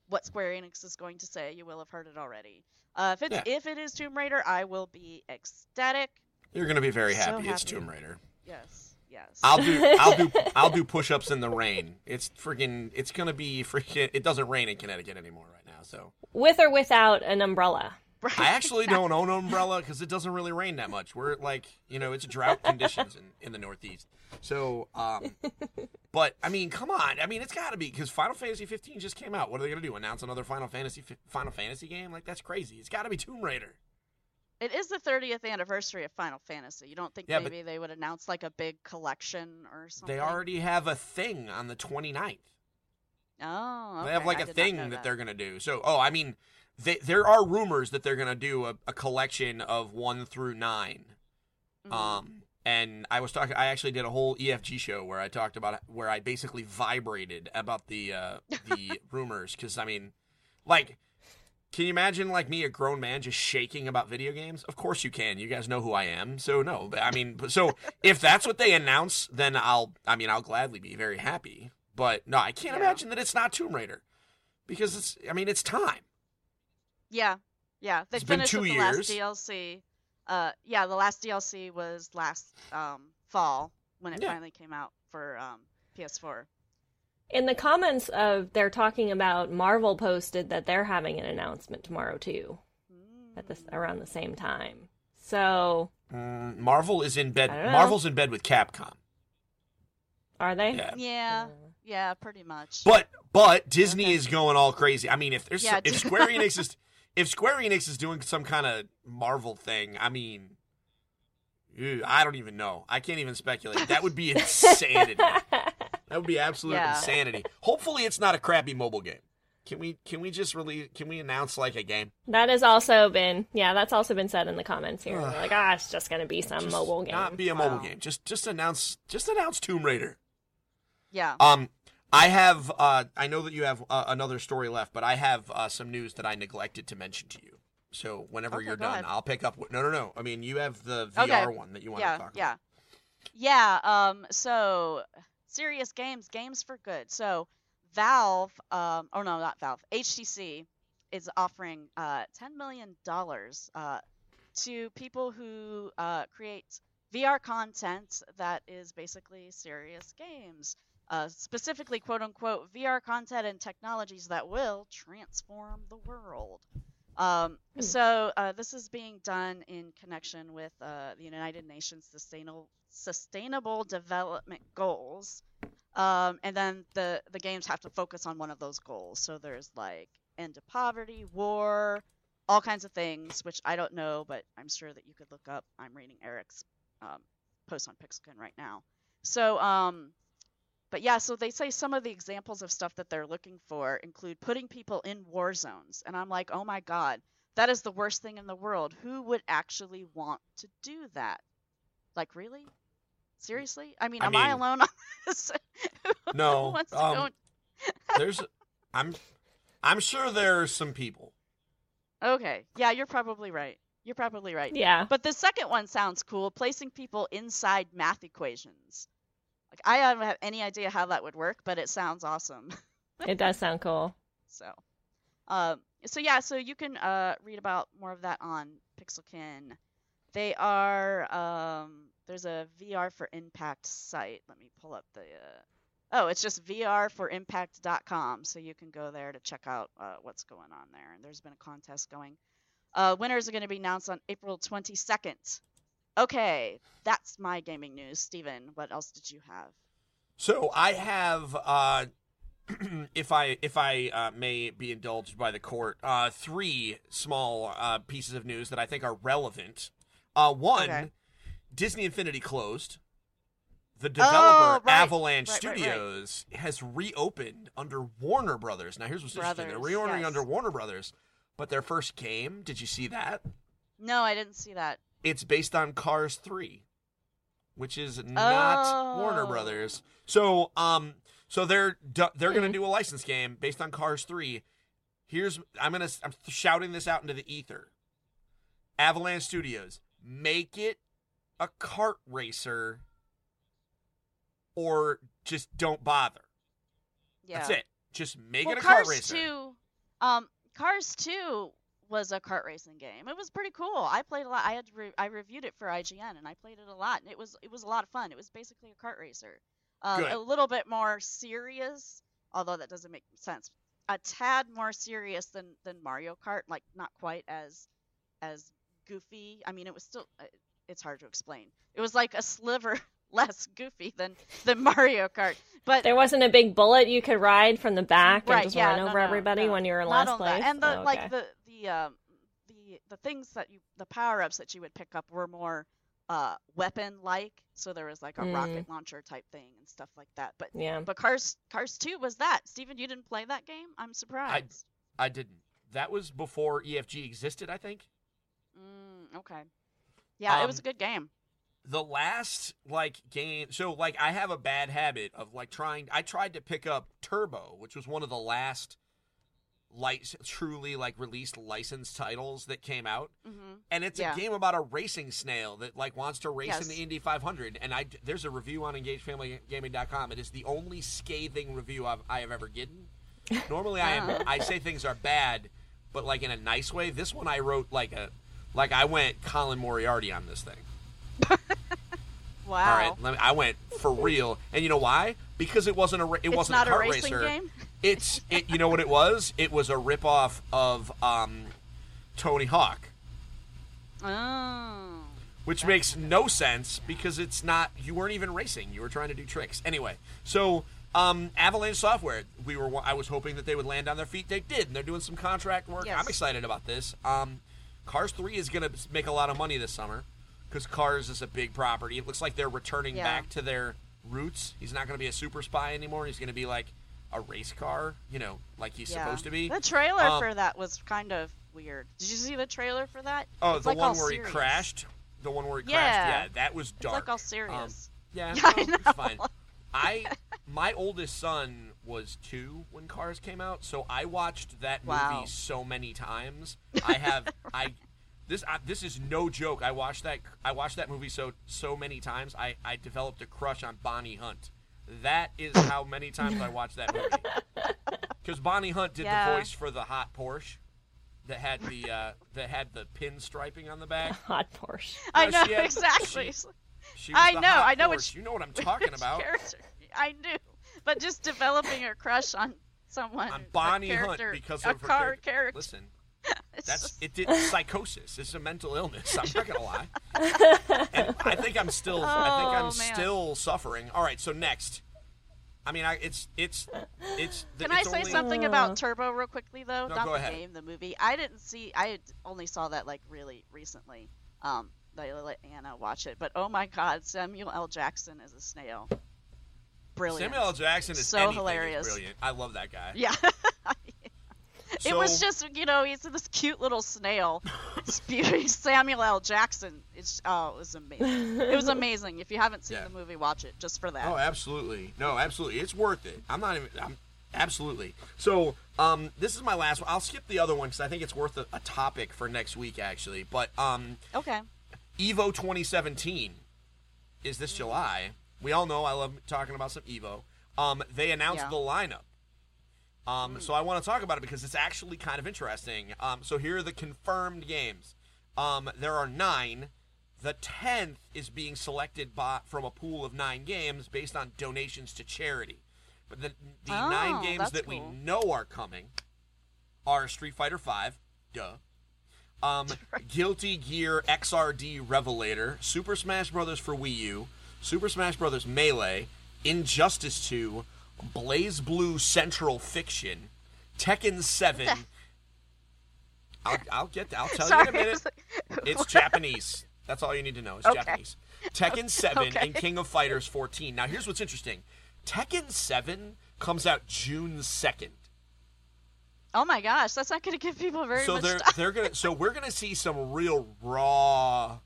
what Square Enix is going to say. You will have heard it already. Uh, if it's Yeah. if it is Tomb Raider, I will be ecstatic. You're gonna be very So happy. It's. Tomb Raider. Yes, yes. I'll do I'll do [LAUGHS] I'll do push-ups in the rain. It's freaking it's gonna be freaking it doesn't rain in Connecticut anymore right now. So With or without an umbrella. Right. I actually don't own an umbrella because it doesn't really rain that much. We're like you know it's drought [LAUGHS] conditions in, in the Northeast. So um, [LAUGHS] but I mean come on I mean it's got to be because Final Fantasy 15 just came out. What are they gonna do? Announce another Final Fantasy Final Fantasy game? Like that's crazy. It's got to be Tomb Raider. It is the 30th anniversary of Final Fantasy. You don't think Yeah, maybe they would announce like a big collection or something? They already have a thing on the 29th. Oh, They have like I a thing know that, they're gonna do. So, oh, I mean, they, there are rumors that they're gonna do a, a collection of one through 9 Mhm. Um, and I was talking. I actually did a whole EFG show where I talked about where I basically vibrated about the uh, the [LAUGHS] rumors because I mean, like. Can you imagine like me, a grown man, just shaking about video games? Of course you can. You guys know who I am, so no. But, I mean, so if that's what they announce, then I'll. I mean, I'll gladly be very happy. But no, I can't Yeah. imagine that it's not Tomb Raider, because it's. I mean, it's time. Yeah, yeah. They It's been two the years. last DLC. Uh, yeah, the last DLC was last um fall when it Yeah. finally came out for um PS4. In the comments of they're talking about Marvel posted that they're having an announcement tomorrow too at this around the same time. So Mm, Marvel is in bed. I don't know. Marvel's in bed with Capcom. are they? Yeah. Yeah, yeah, pretty much. But but Disney is going all crazy. I mean, if there's Yeah, if Square [LAUGHS] Enix is if Square Enix is doing some kind of Marvel thing, I mean, ew, I don't even know. I can't even speculate. That would be [LAUGHS] insanity. that would be absolute Yeah. insanity. Hopefully, it's not a crappy mobile game. Can we can we just release? Can we announce like a game? That has also been yeah, that's also been said in the comments here. They're like, ah, it's just gonna be some Just mobile game. Not be a mobile Wow. game. Just just announce just announce Tomb Raider. Yeah. Um, I have. Uh, I know that you have uh, another story left, but I have uh, some news that I neglected to mention to you. So whenever Okay, you're done, ahead. I'll pick up. No, no, no. I mean, you have the Okay. VR one that you want yeah, to talk about. yeah, yeah. Um, so serious games, games for good. So Valve, um, oh no, not Valve, HTC is offering uh, ten million dollars uh, to people who uh, create VR content that is basically serious games. Uh, specifically, quote unquote, VR content and technologies that will transform the world. Um, Hmm. So uh, this is being done in connection with uh, the United Nations Sustainable sustainable development goals. Um, and then the the games have to focus on one of those goals. So there's like end to poverty, war, all kinds of things, which I don't know, but I'm sure that you could look up. I'm reading Eric's um, post on Pixelkin right now. So, um, but yeah, so they say some of the examples of stuff that they're looking for include putting people in war zones, and I'm like, oh my god, that is the worst thing in the world. Who would actually want to do that? Like, really? Seriously? I mean, I am I alone [LAUGHS] on this? No, um. [LAUGHS] There's, I'm, I'm sure there are some people. Okay, yeah, you're probably right. You're probably right. Yeah. But the second one sounds cool, placing people inside math equations. Like I don't have any idea how that would work, but it sounds awesome. [LAUGHS] It does sound cool. So, um, so yeah, so you can uh, read about more of that on Pixelkin. They are um, there's a VR for Impact site. Let me pull up the. Uh, oh, it's just vrforimpact.com, so you can go there to check out uh, what's going on there. And there's been a contest going. Uh, winners are going to be announced on April 22nd. Okay, that's my gaming news. Steven, what else did you have? So I have, uh, [CLEARS THROAT] if I if I uh, may be indulged by the court, uh, three small uh, pieces of news that I think are relevant. Uh, one, Okay. Disney Infinity closed. The developer Oh, right. Avalanche Right, right, right. Studios has reopened under Warner Brothers. Now here's what's interesting: they're Brothers, reordering yes. under Warner Brothers, but their first game. Did you see that? No, I didn't see that. It's based on Cars 3, which is not Warner Oh. Brothers. So, um, so they're they're Hmm. gonna do a license game based on Cars 3. Here's I'm gonna I'm shouting this out into the ether. Avalanche Studios, make it a kart racer, or just don't bother. Yeah. That's it. Just make well, it a Cars kart racer. 2, um, Cars 2 was a kart racing game. It was pretty cool. I played a lot. I had re- I reviewed it for IGN and I played it a lot and it was it was a lot of fun. It was basically a kart racer. Um, a little bit more serious, although that doesn't make sense. A tad more serious than than Mario Kart, like not quite as as goofy. I mean, it was still uh, it's hard to explain. It was like a sliver [LAUGHS] less goofy than than Mario Kart. But There wasn't a big bullet you could ride from the back right, and just yeah, run no, over no, everybody no. when you were in Not last only that. And the Oh, like the the um the the things that you the power ups that you would pick up were more uh weapon like. So there was like a Mm. rocket launcher type thing and stuff like that. But yeah. but Cars Cars 2 was that. Steven, you didn't play that game? I'm surprised. I didn't. That was before EFG existed, I think. Mm, okay. Yeah, it was Um, a good game. the last like game so like i have a bad habit of like trying i tried to pick up turbo which was one of the last light truly like released licensed titles that came out hmm and it's Yeah. a game about a racing snail that like wants to race in the indy 500 and i there's a review on engagefamilygaming.com it is the only scathing review I've, i have ever gotten [LAUGHS] normally i am i say things are bad but like in a nice way this one i wrote like a like i went colin moriarty on this thing [LAUGHS] Wow. all right, let me, I went for real, and you know why? Because it wasn't a it it's wasn't not a a kart racer. game. It's it. You know what it was? It was a ripoff of um, Tony Hawk, Oh. which makes no sense because it's not. You weren't even racing. You were trying to do tricks. Anyway, so um, Avalanche Software. We were. I was hoping that they would land on their feet. They did, and they're doing some contract work. Yes. I'm excited about this. Um, Cars Three is going to make a lot of money this summer because Cars is a big property. It looks like they're returning Yeah. back to their roots. He's not going to be a super spy anymore. He's going to be like a race car, you know, like he's Yeah. supposed to be. The trailer Um, for that was kind of weird. Did you see the trailer for that? oh, It's the like one where serious. he crashed. The one where he Yeah. crashed. Yeah, that was dark. It's like all Um, serious. yeah, [LAUGHS] Yeah, no, I it's fine. I my oldest son was two when Cars came out, so I watched that movie Wow. so many times. I have [LAUGHS] I this I, this is no joke. I watched that I watched that movie so so many times. I I developed a crush on Bonnie Hunt. That is how many times I watched that movie. [LAUGHS] Because Bonnie Hunt did Yeah. the voice for the hot Porsche that had the uh, that had the pin striping on the back. [LAUGHS] Hot Porsche. I know she had- exactly. she- She was I the know, hot I know Porsche. which- You know what I'm [LAUGHS] talking about. Character? I knew, but just developing a crush on someone. on a Bonnie Hunt character- because a of her car character. character. Listen, It's [LAUGHS] That's just- it. Did psychosis? It's a mental illness. I'm not gonna lie. [LAUGHS] and I think I'm still. I think I'm Oh, man. still suffering. All right. So next, I mean, I it's it's it's. Can I it's say only- something about Turbo real quickly though? No, Not go the ahead. game, the movie. I didn't see. I had- only saw that like really recently. Um, I let Anna watch it, but oh my God, Samuel L. Jackson is a snail, brilliant. Samuel L. Jackson is So anything is hilarious. brilliant. I love that guy. Yeah. [LAUGHS] it was just you know he's this cute little snail. [LAUGHS] Beauty. [LAUGHS] Samuel L. Jackson. It's oh it was amazing. It was [LAUGHS] amazing. If you haven't seen Yeah. the movie, watch it just for that. Oh, absolutely. No, absolutely. It's worth it. I'm not even. I'm absolutely. So, um, this is my last one. I'll skip the other one because I think it's worth a, a topic for next week, actually. But um, okay. Evo 2017 is this July. We all know I love talking about some Evo. Um, they announced Yeah. the lineup. Um, so I want to talk about it because it's actually kind of interesting. Um, so here are the confirmed games. Um, there are nine. The tenth is being selected by, from a pool of nine games based on donations to charity. But the, the Oh, nine games that we know are coming are Street Fighter Five, duh. Um, [LAUGHS] Guilty Gear XRD Revelator, Super Smash Bros. for Wii U, Super Smash Bros. Melee, Injustice 2, BlazBlue Central Fiction, Tekken 7. [LAUGHS] I'll, I'll get. I'll tell you in a minute. like- [LAUGHS] It's Japanese. That's all you need to know. It's Okay. Japanese. Tekken 7 Okay. and King of Fighters 14. Now, here's what's interesting Tekken 7 comes out June 2nd. Oh my gosh, that's not going to give people very so much they're time. they're gonna so we're gonna see some real raw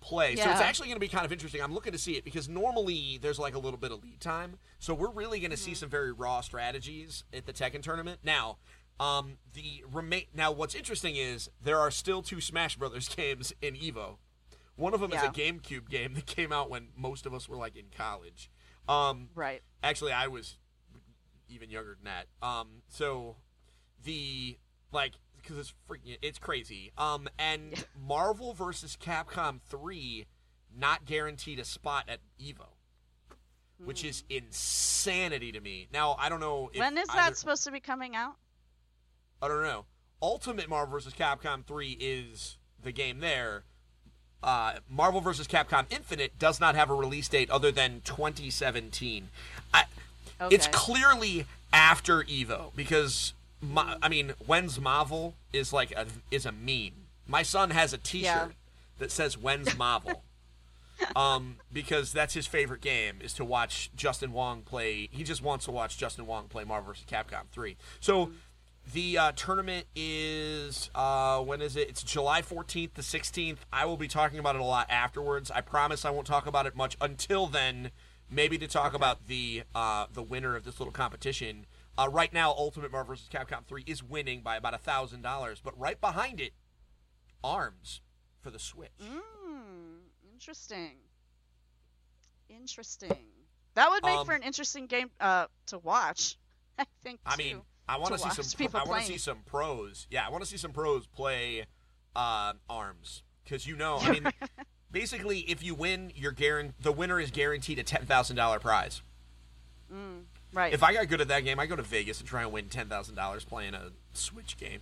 play. So it's actually gonna be kind of interesting. I'm looking to see it because normally there's like a little bit of lead time. So we're really gonna Mm-hmm. see some very raw strategies at the Tekken tournament. Now, um, the remain now what's interesting is there are still two Smash Brothers [LAUGHS] games in Evo. One of them is a GameCube game that came out when most of us were like in college. Um, Right. Actually, I was even younger than that. Um, so the like because it's freaking it's crazy. Um, and Marvel versus Capcom three not guaranteed a spot at Evo, which is insanity to me. Now I don't know if Hmm. when is either- that supposed to be coming out? I don't know. Ultimate Marvel vs. Capcom 3 is the game there. Uh, Marvel vs. Capcom Infinite does not have a release date other than 2017. I, It's clearly after Evo because I mean, when's Marvel is like a is a meme. My son has a T-shirt Yeah. that says "When's [LAUGHS] Marvel," um, because that's his favorite game is to watch Justin Wong play. He just wants to watch Justin Wong play Marvel vs. Capcom 3. So the uh, tournament is uh, when is it? It's July 14th to 16th. I will be talking about it a lot afterwards. I promise I won't talk about it much until then. Maybe to talk about the uh, the winner of this little competition. Uh, right now, Ultimate Marvel vs. Capcom 3 is winning by about a thousand dollars, but right behind it, Arms for the Switch. Mm, interesting. Interesting. That would make Um, for an interesting game uh, to watch. [LAUGHS] I think. I too. mean, I want to see some. people I want to see some pros. Yeah, I want to see some pros play uh, arms because you know, I mean, [LAUGHS] basically, if you win, you're guaranteed. The winner is guaranteed a ten thousand dollar prize. Right. If I got good at that game, I go to Vegas and try and win ten thousand dollars playing a Switch game.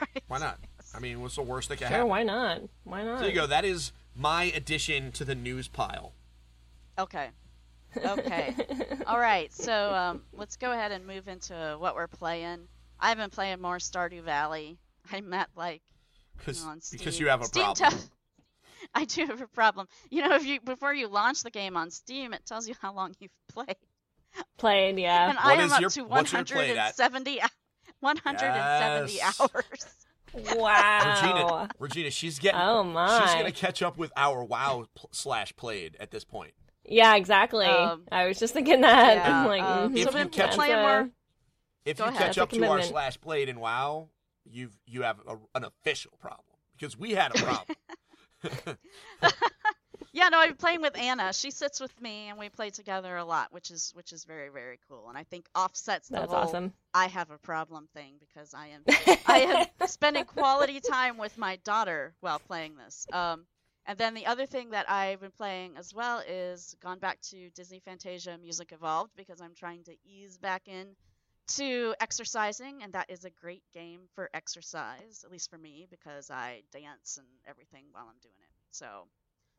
right. Why not? I mean, what's the worst that can Sure, happen? why not? Why not? There you go. That is my addition to the news pile. Okay. [LAUGHS] Okay. All right. So um, let's go ahead and move into what we're playing. I've been playing more Stardew Valley. [LAUGHS] I'm at like Because on Steam. because you have a Steam problem. tell- [LAUGHS] I do have a problem. You know, if you before you launch the game on Steam, it tells you how long you've played. Played, yeah. and I am is up your- to what's your play at? 170 170 Yes. hours. Wow. Regina, Regina, she's getting. Oh, my, She's gonna catch up with our WoW pl- slash played at this point. Yeah, exactly. Um, I was just thinking that. yeah, I'm like, um, mhm, so If you catch- a- more- If Go you ahead. catch up to our slash played in WoW, you've you have a, an official problem because we had a problem. [LAUGHS] [LAUGHS] Yeah, no, I'm playing with Anna. She sits with me, and we play together a lot, which is which is very very cool, and I think offsets the That's whole awesome. I have a problem thing because I am I am [LAUGHS] spending quality time with my daughter while playing this. Um, and then the other thing that I've been playing as well is gone back to Disney Fantasia Music Evolved because I'm trying to ease back in to exercising, and that is a great game for exercise, at least for me, because I dance and everything while I'm doing it. So,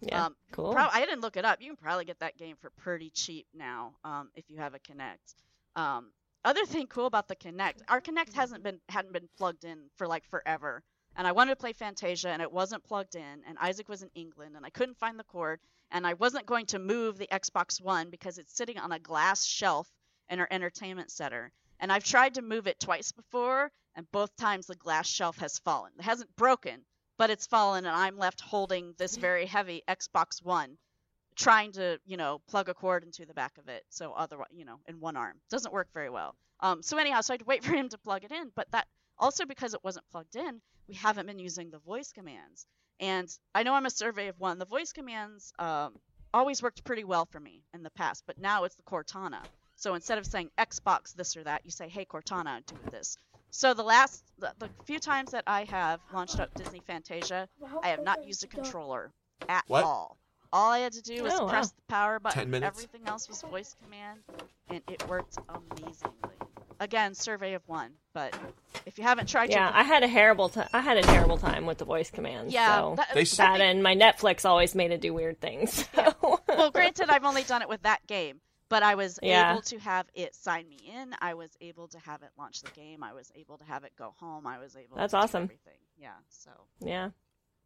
Yeah, um, cool. prob- I didn't look it up. You can probably get that game for pretty cheap now um, if you have a Kinect. Um, other thing cool about the Kinect, our Kinect hasn't been hadn't been plugged in for like forever, and I wanted to play Fantasia and it wasn't plugged in, and Isaac was in England and I couldn't find the cord, and I wasn't going to move the Xbox One because it's sitting on a glass shelf in our entertainment center, and I've tried to move it twice before, and both times the glass shelf has fallen. It hasn't broken, but it's fallen, and I'm left holding this very heavy Xbox One trying to you know plug a cord into the back of it so otherwise you know in one arm. Doesn't work very well. Um so anyhow so i had to wait for him to plug it in but that also because it wasn't plugged in we haven't been using the voice commands. And i know i'm a survey of one. The voice commands um always worked pretty well for me in the past but now it's the cortana. So instead of saying xbox this or that you say hey cortana do this so the last the, the few times that i have launched up disney fantasia i have not used a controller at What? all all I had to do was Oh, wow. press the power button. Ten minutes? Everything else was voice command, and it worked amazingly. Again, survey of one, but if you haven't tried, Yeah, your... I had a terrible time. I had a terrible time with the voice commands. yeah, so that, They I s- that think- and my Netflix always made it do weird things. So. well, [LAUGHS] granted, I've only done it with that game, but I was Yeah. able to have it sign me in. I was able to have it launch the game. I was able to have it go home. I was able. That's to do awesome. everything. Yeah. So yeah.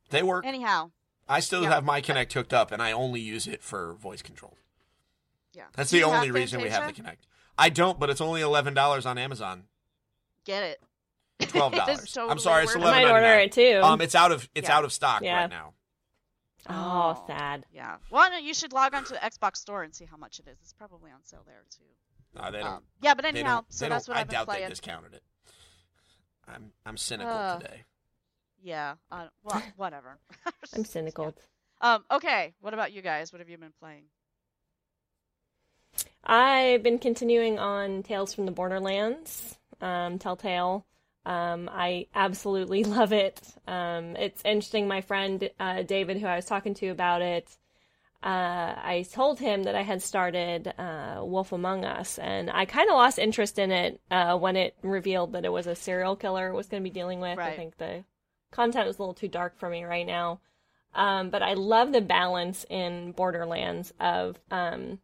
They work. anyhow, I still Yeah. have my Kinect hooked up, and I only use it for voice control. yeah. That's Do the only reason we have the Kinect. I don't, but it's only eleven dollars on Amazon. Get it. [LAUGHS] Twelve dollars. totally I'm sorry, it's worth I might order it too. Um, it's out of it's Yeah. out of stock Yeah. right now. Oh, Oh. sad. Yeah. Well, no, you should log on to the Xbox store and see how much it is. It's probably on sale there too. No, they don't. Um, yeah, but they anyhow, don't. so that's what I I've been doubt playing. they discounted it. I'm I'm cynical Uh, today. Yeah. Uh, well, [LAUGHS] whatever. [LAUGHS] I'm cynical. Um. Okay. What about you guys? What have you been playing? I've been continuing on Tales from the Borderlands, um, Telltale. Um, I absolutely [LAUGHS] love it. Um, it's interesting. My friend uh, David, who I was talking to about it, uh, I told him that I had started uh, Wolf Among Us, and I kind of lost interest in it uh, when it revealed that it was a serial killer was going to be dealing with. I think the content was a little too dark for me right now. Um, but I love the balance in Borderlands of um,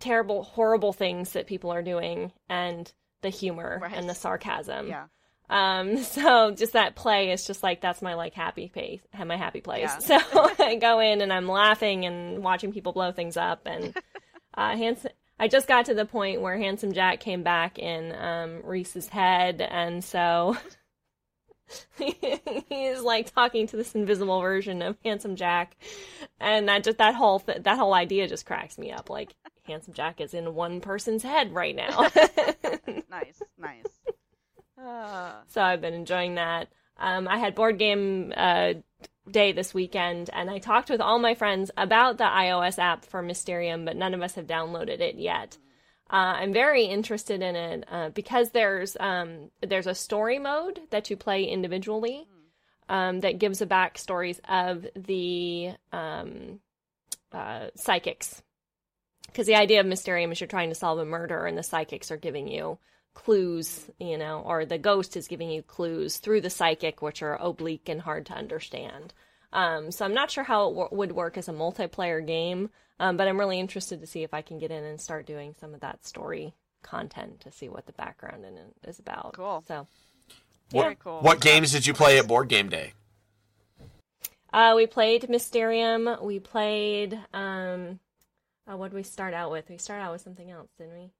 terrible, horrible things that people are doing and the humor Right. and the sarcasm. Yeah. Um, [LAUGHS] so just that play is just like that's my like happy place, my happy place. Yeah. So [LAUGHS] I go in and I'm laughing and watching people blow things up and [LAUGHS] uh handsome I just got to the point where Handsome Jack came back in um Rhys's head and so he's like talking to this invisible version of Handsome Jack and that just that whole th- that whole idea just cracks me up like Handsome Jack is in one person's head right now. Nice. Nice. Uh, so I've been enjoying that. Um, I had board game uh, day this weekend, and I talked with all my friends about the iOS app for Mysterium, but none of us have downloaded it yet. Uh, I'm very interested in it uh, because there's um, there's a story mode that you play individually um, that gives the backstories of the um, uh, psychics. Because the idea of Mysterium is you're trying to solve a murder, and the psychics are giving you clues, you know, or the ghost is giving you clues through the psychic, which are oblique and hard to understand. Um, so I'm not sure how it w- would work as a multiplayer game, um, but I'm really interested to see if I can get in and start doing some of that story content to see what the background in it is about. Cool. So very What, cool. what games did you play at Board Game Day? uh, we played Mysterium. We played. Um, uh, what did we start out with? We started out with something else, didn't we?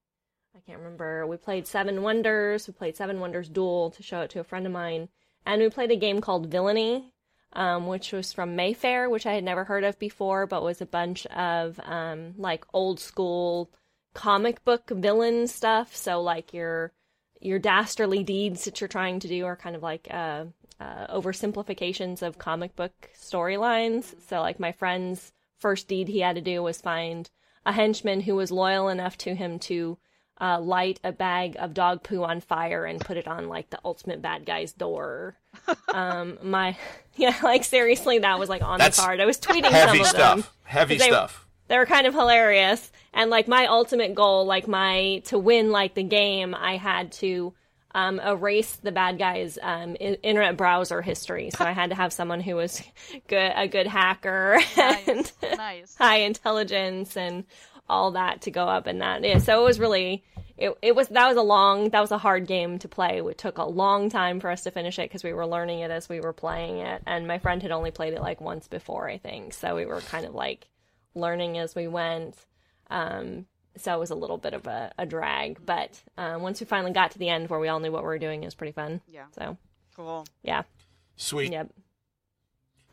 I can't remember. We played Seven Wonders. We played Seven Wonders Duel to show it to a friend of mine, and we played a game called Villainy, um, which was from Mayfair, which I had never heard of before, but was a bunch of um, like old school comic book villain stuff. So like your your dastardly deeds that you're trying to do are kind of like uh, uh, oversimplifications of comic book storylines. So like my friend's first deed he had to do was find a henchman who was loyal enough to him to uh, light a bag of dog poo on fire and put it on like the ultimate bad guy's door. [LAUGHS] um, my [LAUGHS] yeah, like seriously, that was like on That's the card. I was tweeting some of stuff. them. Heavy They- stuff. they were kind of hilarious. And like my ultimate goal, like my to win like the game, I had to um, erase the bad guy's um, i- internet browser history. So I had to have someone who was [LAUGHS] good, a good hacker and Nice. nice. high intelligence and all that to go up and that. Yeah, so it was really it, it was that was a long that was a hard game to play. It took a long time for us to finish it because we were learning it as we were playing it, and my friend had only played it like once before, I think. So we were kind of like learning as we went. Um, so it was a little bit of a, a drag, but um, once we finally got to the end where we all knew what we were doing, it was pretty fun. Yeah. So Cool. yeah, Sweet. yep,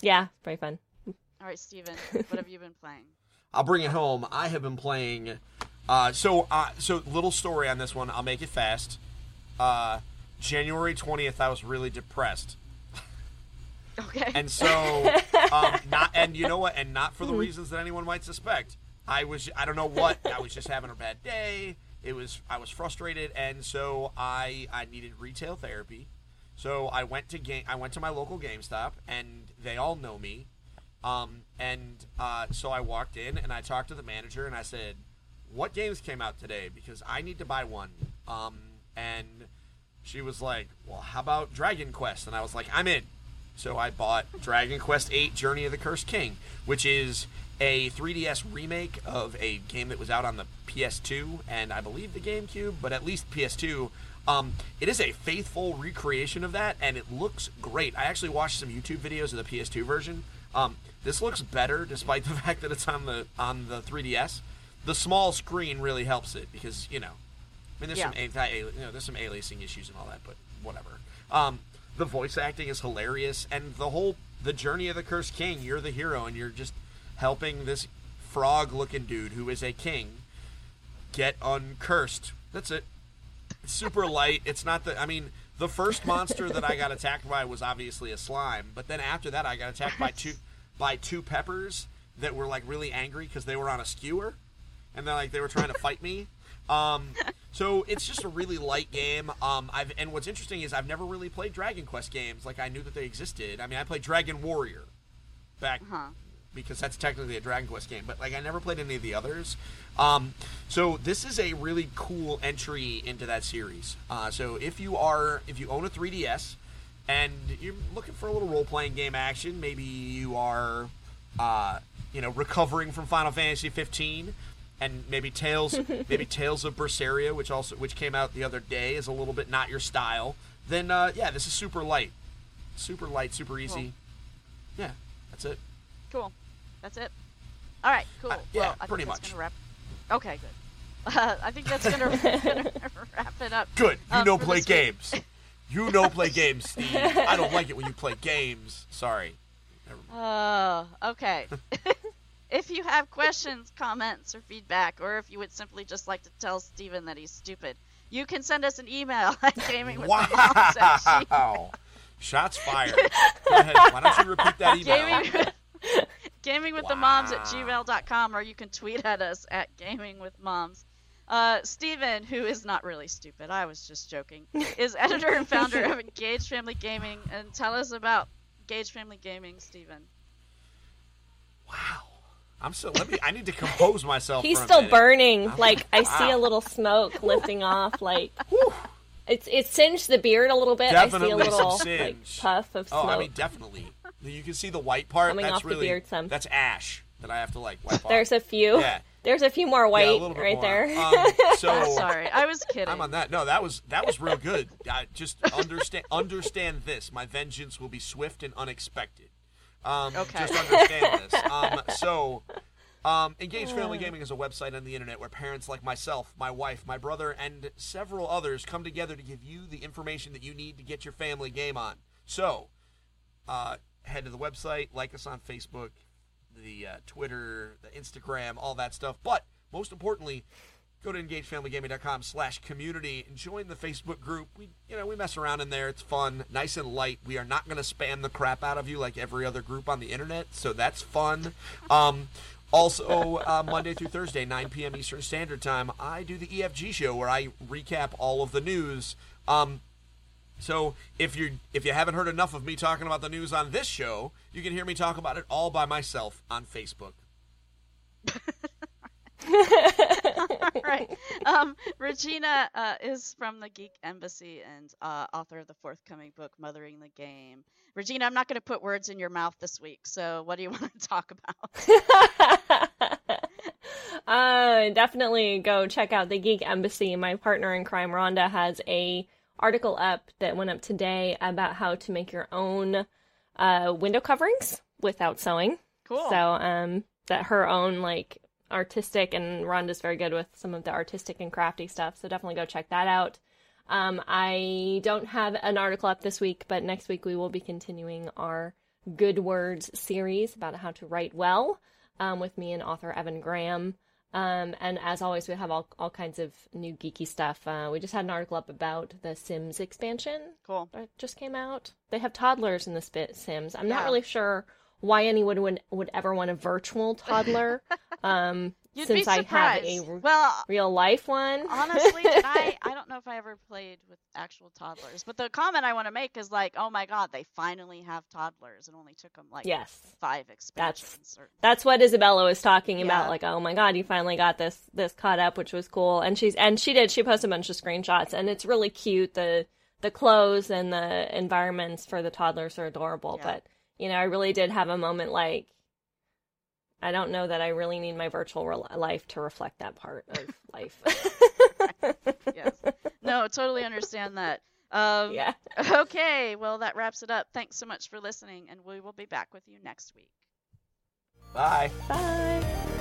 yeah, pretty fun. All right, Steven, what have you been playing? I'll bring it home. I have been playing. Uh, so, uh, so little story on this one. I'll make it fast. Uh, January twentieth, I was really depressed, [LAUGHS] Okay. and so um, [LAUGHS] not. And you know what? And not for the reasons that anyone might suspect. I was. I don't know what. I was just having a bad day. It was. I was frustrated, and so I. I needed retail therapy. So I went to game. I went to my local GameStop, and they all know me. Um, and uh, so I walked in and I talked to the manager and I said, "What games came out today? Because I need to buy one." Um, and she was like, "Well, how about Dragon Quest?" And I was like, "I'm in." So I bought Dragon Quest VIII: Journey of the Cursed King, which is a 3DS remake of a game that was out on the PS2 and I believe the GameCube, but at least PS2. Um, it is a faithful recreation of that, and it looks great. I actually watched some YouTube videos of the PS2 version. Um, this looks better, despite the [LAUGHS] fact that it's on the on the 3DS. The small screen really helps it because you know, I mean, there's Yeah. some anti, you know, there's some aliasing issues and all that, but whatever. Um, the voice acting is hilarious, and the whole the journey of the cursed king. You're the hero, and you're just helping this frog-looking dude who is a king get uncursed. That's it. It's super light. It's not the. I mean, the first monster that I got [LAUGHS] attacked by was obviously a slime, but then after that, I got attacked by two by two peppers that were like really angry because they were on a skewer, and then like they were trying to fight me. Um, so it's just a really light game. Um, I've and what's interesting is I've never really played Dragon Quest games. Like I knew that they existed. I mean, I played Dragon Warrior back Huh. because that's technically a Dragon Quest game, but like I never played any of the others. Um, so this is a really cool entry into that series. Uh, so if you are if you own a 3DS and you're looking for a little role playing game action, maybe you are uh, you know recovering from Final Fantasy 15 and maybe Tales [LAUGHS] maybe Tales of Berseria, which also which came out the other day, is a little bit not your style. Then uh, yeah, this is super light, super light, super easy. Yeah, that's it. Cool. That's it. All right. Cool. Uh, yeah, well, I pretty think much. Wrap. Okay. Good. Uh, [LAUGHS] I think that's gonna, [LAUGHS] gonna wrap it up. Good. You Um, know play games. You know play games, Steve. I don't like it when you play games. Sorry. Oh, okay. [LAUGHS] if you have questions, comments, or feedback, or if you would simply just like to tell Steven that he's stupid, you can send us an email [LAUGHS] at gamingwiththemoms Wow. Shots fired. Go ahead. Why don't you repeat that [LAUGHS] email? gaming, gaming with the moms at Wow. gmail.com, or you can tweet at us at gaming with moms. Uh, Steven, who is not really stupid, I was just joking, is editor and founder of Engage Family Gaming. And tell us about Engage Family Gaming, Steven. Wow. I'm still. Let me. I need to compose myself. He's for a still minute. burning. Like I see a little smoke lifting off. Like [LAUGHS] it's it singed the beard a little bit. Definitely I see a little some like singe. puff of smoke. Oh. I mean, definitely. You can see the white part. Coming that's off the beard some. That's ash that I have to like wipe off. There's a few. Yeah. There's a few more Yeah, a white little bit right more. there. Um, [LAUGHS] so Sorry, I was kidding. I'm on that. No, that was that was real good. I just understand understand this. My vengeance will be swift and unexpected. Um, Okay. Just understand this. Um, so, um, Engage Family Gaming is a website on the internet where parents like myself, my wife, my brother, and several others come together to give you the information that you need to get your family game on. So, uh, head to the website, like us on Facebook, the uh, Twitter, the Instagram, all that stuff. But most importantly, go to engagefamilygaming.com slash community and join the Facebook group. We you know, we mess around in there. It's fun, nice and light. We are not gonna spam the crap out of you like every other group on the internet, so that's fun. Um also, uh, Monday through Thursday, 9 p.m. Eastern Standard Time, I do the EFG show where I recap all of the news. Um, so if you if you haven't heard enough of me talking about the news on this show, you can hear me talk about it all by myself on Facebook. [LAUGHS] All right. Um, Regina uh, is from the Geek Embassy and uh, author of the forthcoming book, Mothering the Game. Regina, I'm not going to put words in your mouth this week, so what do you [LAUGHS] want to talk about? [LAUGHS] uh, definitely go check out the Geek Embassy. My partner in crime, Rhonda, has a article up that went up today about how to make your own uh, window coverings without sewing. Cool. So, um, that her own like artistic and Rhonda's very good with some of the artistic and crafty stuff. So definitely go check that out. Um, I don't have an article up this week, but next week we will be continuing our Good Words series about how to write well um, with me and author Evan Graham. Um, and as always, we have all, all kinds of new geeky stuff. Uh, we just had an article up about the Sims expansion cool. that just came out. They have toddlers in the Sims. I'm not really sure why anyone would, would ever want a virtual toddler. [LAUGHS] um, You'd since I have a r- well, real life one. honestly, I [LAUGHS] I don't know if I ever played with actual toddlers, but the comment I want to make is like, oh my god, they finally have toddlers. It only took them like yes. five expansions. or- That's what Isabella was talking about. Like, oh my god, you finally got this this caught up, which was cool. And she's and she did. She posted a bunch of screenshots, and it's really cute. The the clothes and the environments for the toddlers are adorable. Yeah. But you know, I really did have a moment like. I don't know that I really need my virtual re- life to reflect that part of [LAUGHS] life. yes. No, totally understand that. Um, yeah. [LAUGHS] Okay, well that wraps it up. Thanks so much for listening, and we will be back with you next week. Bye. Bye.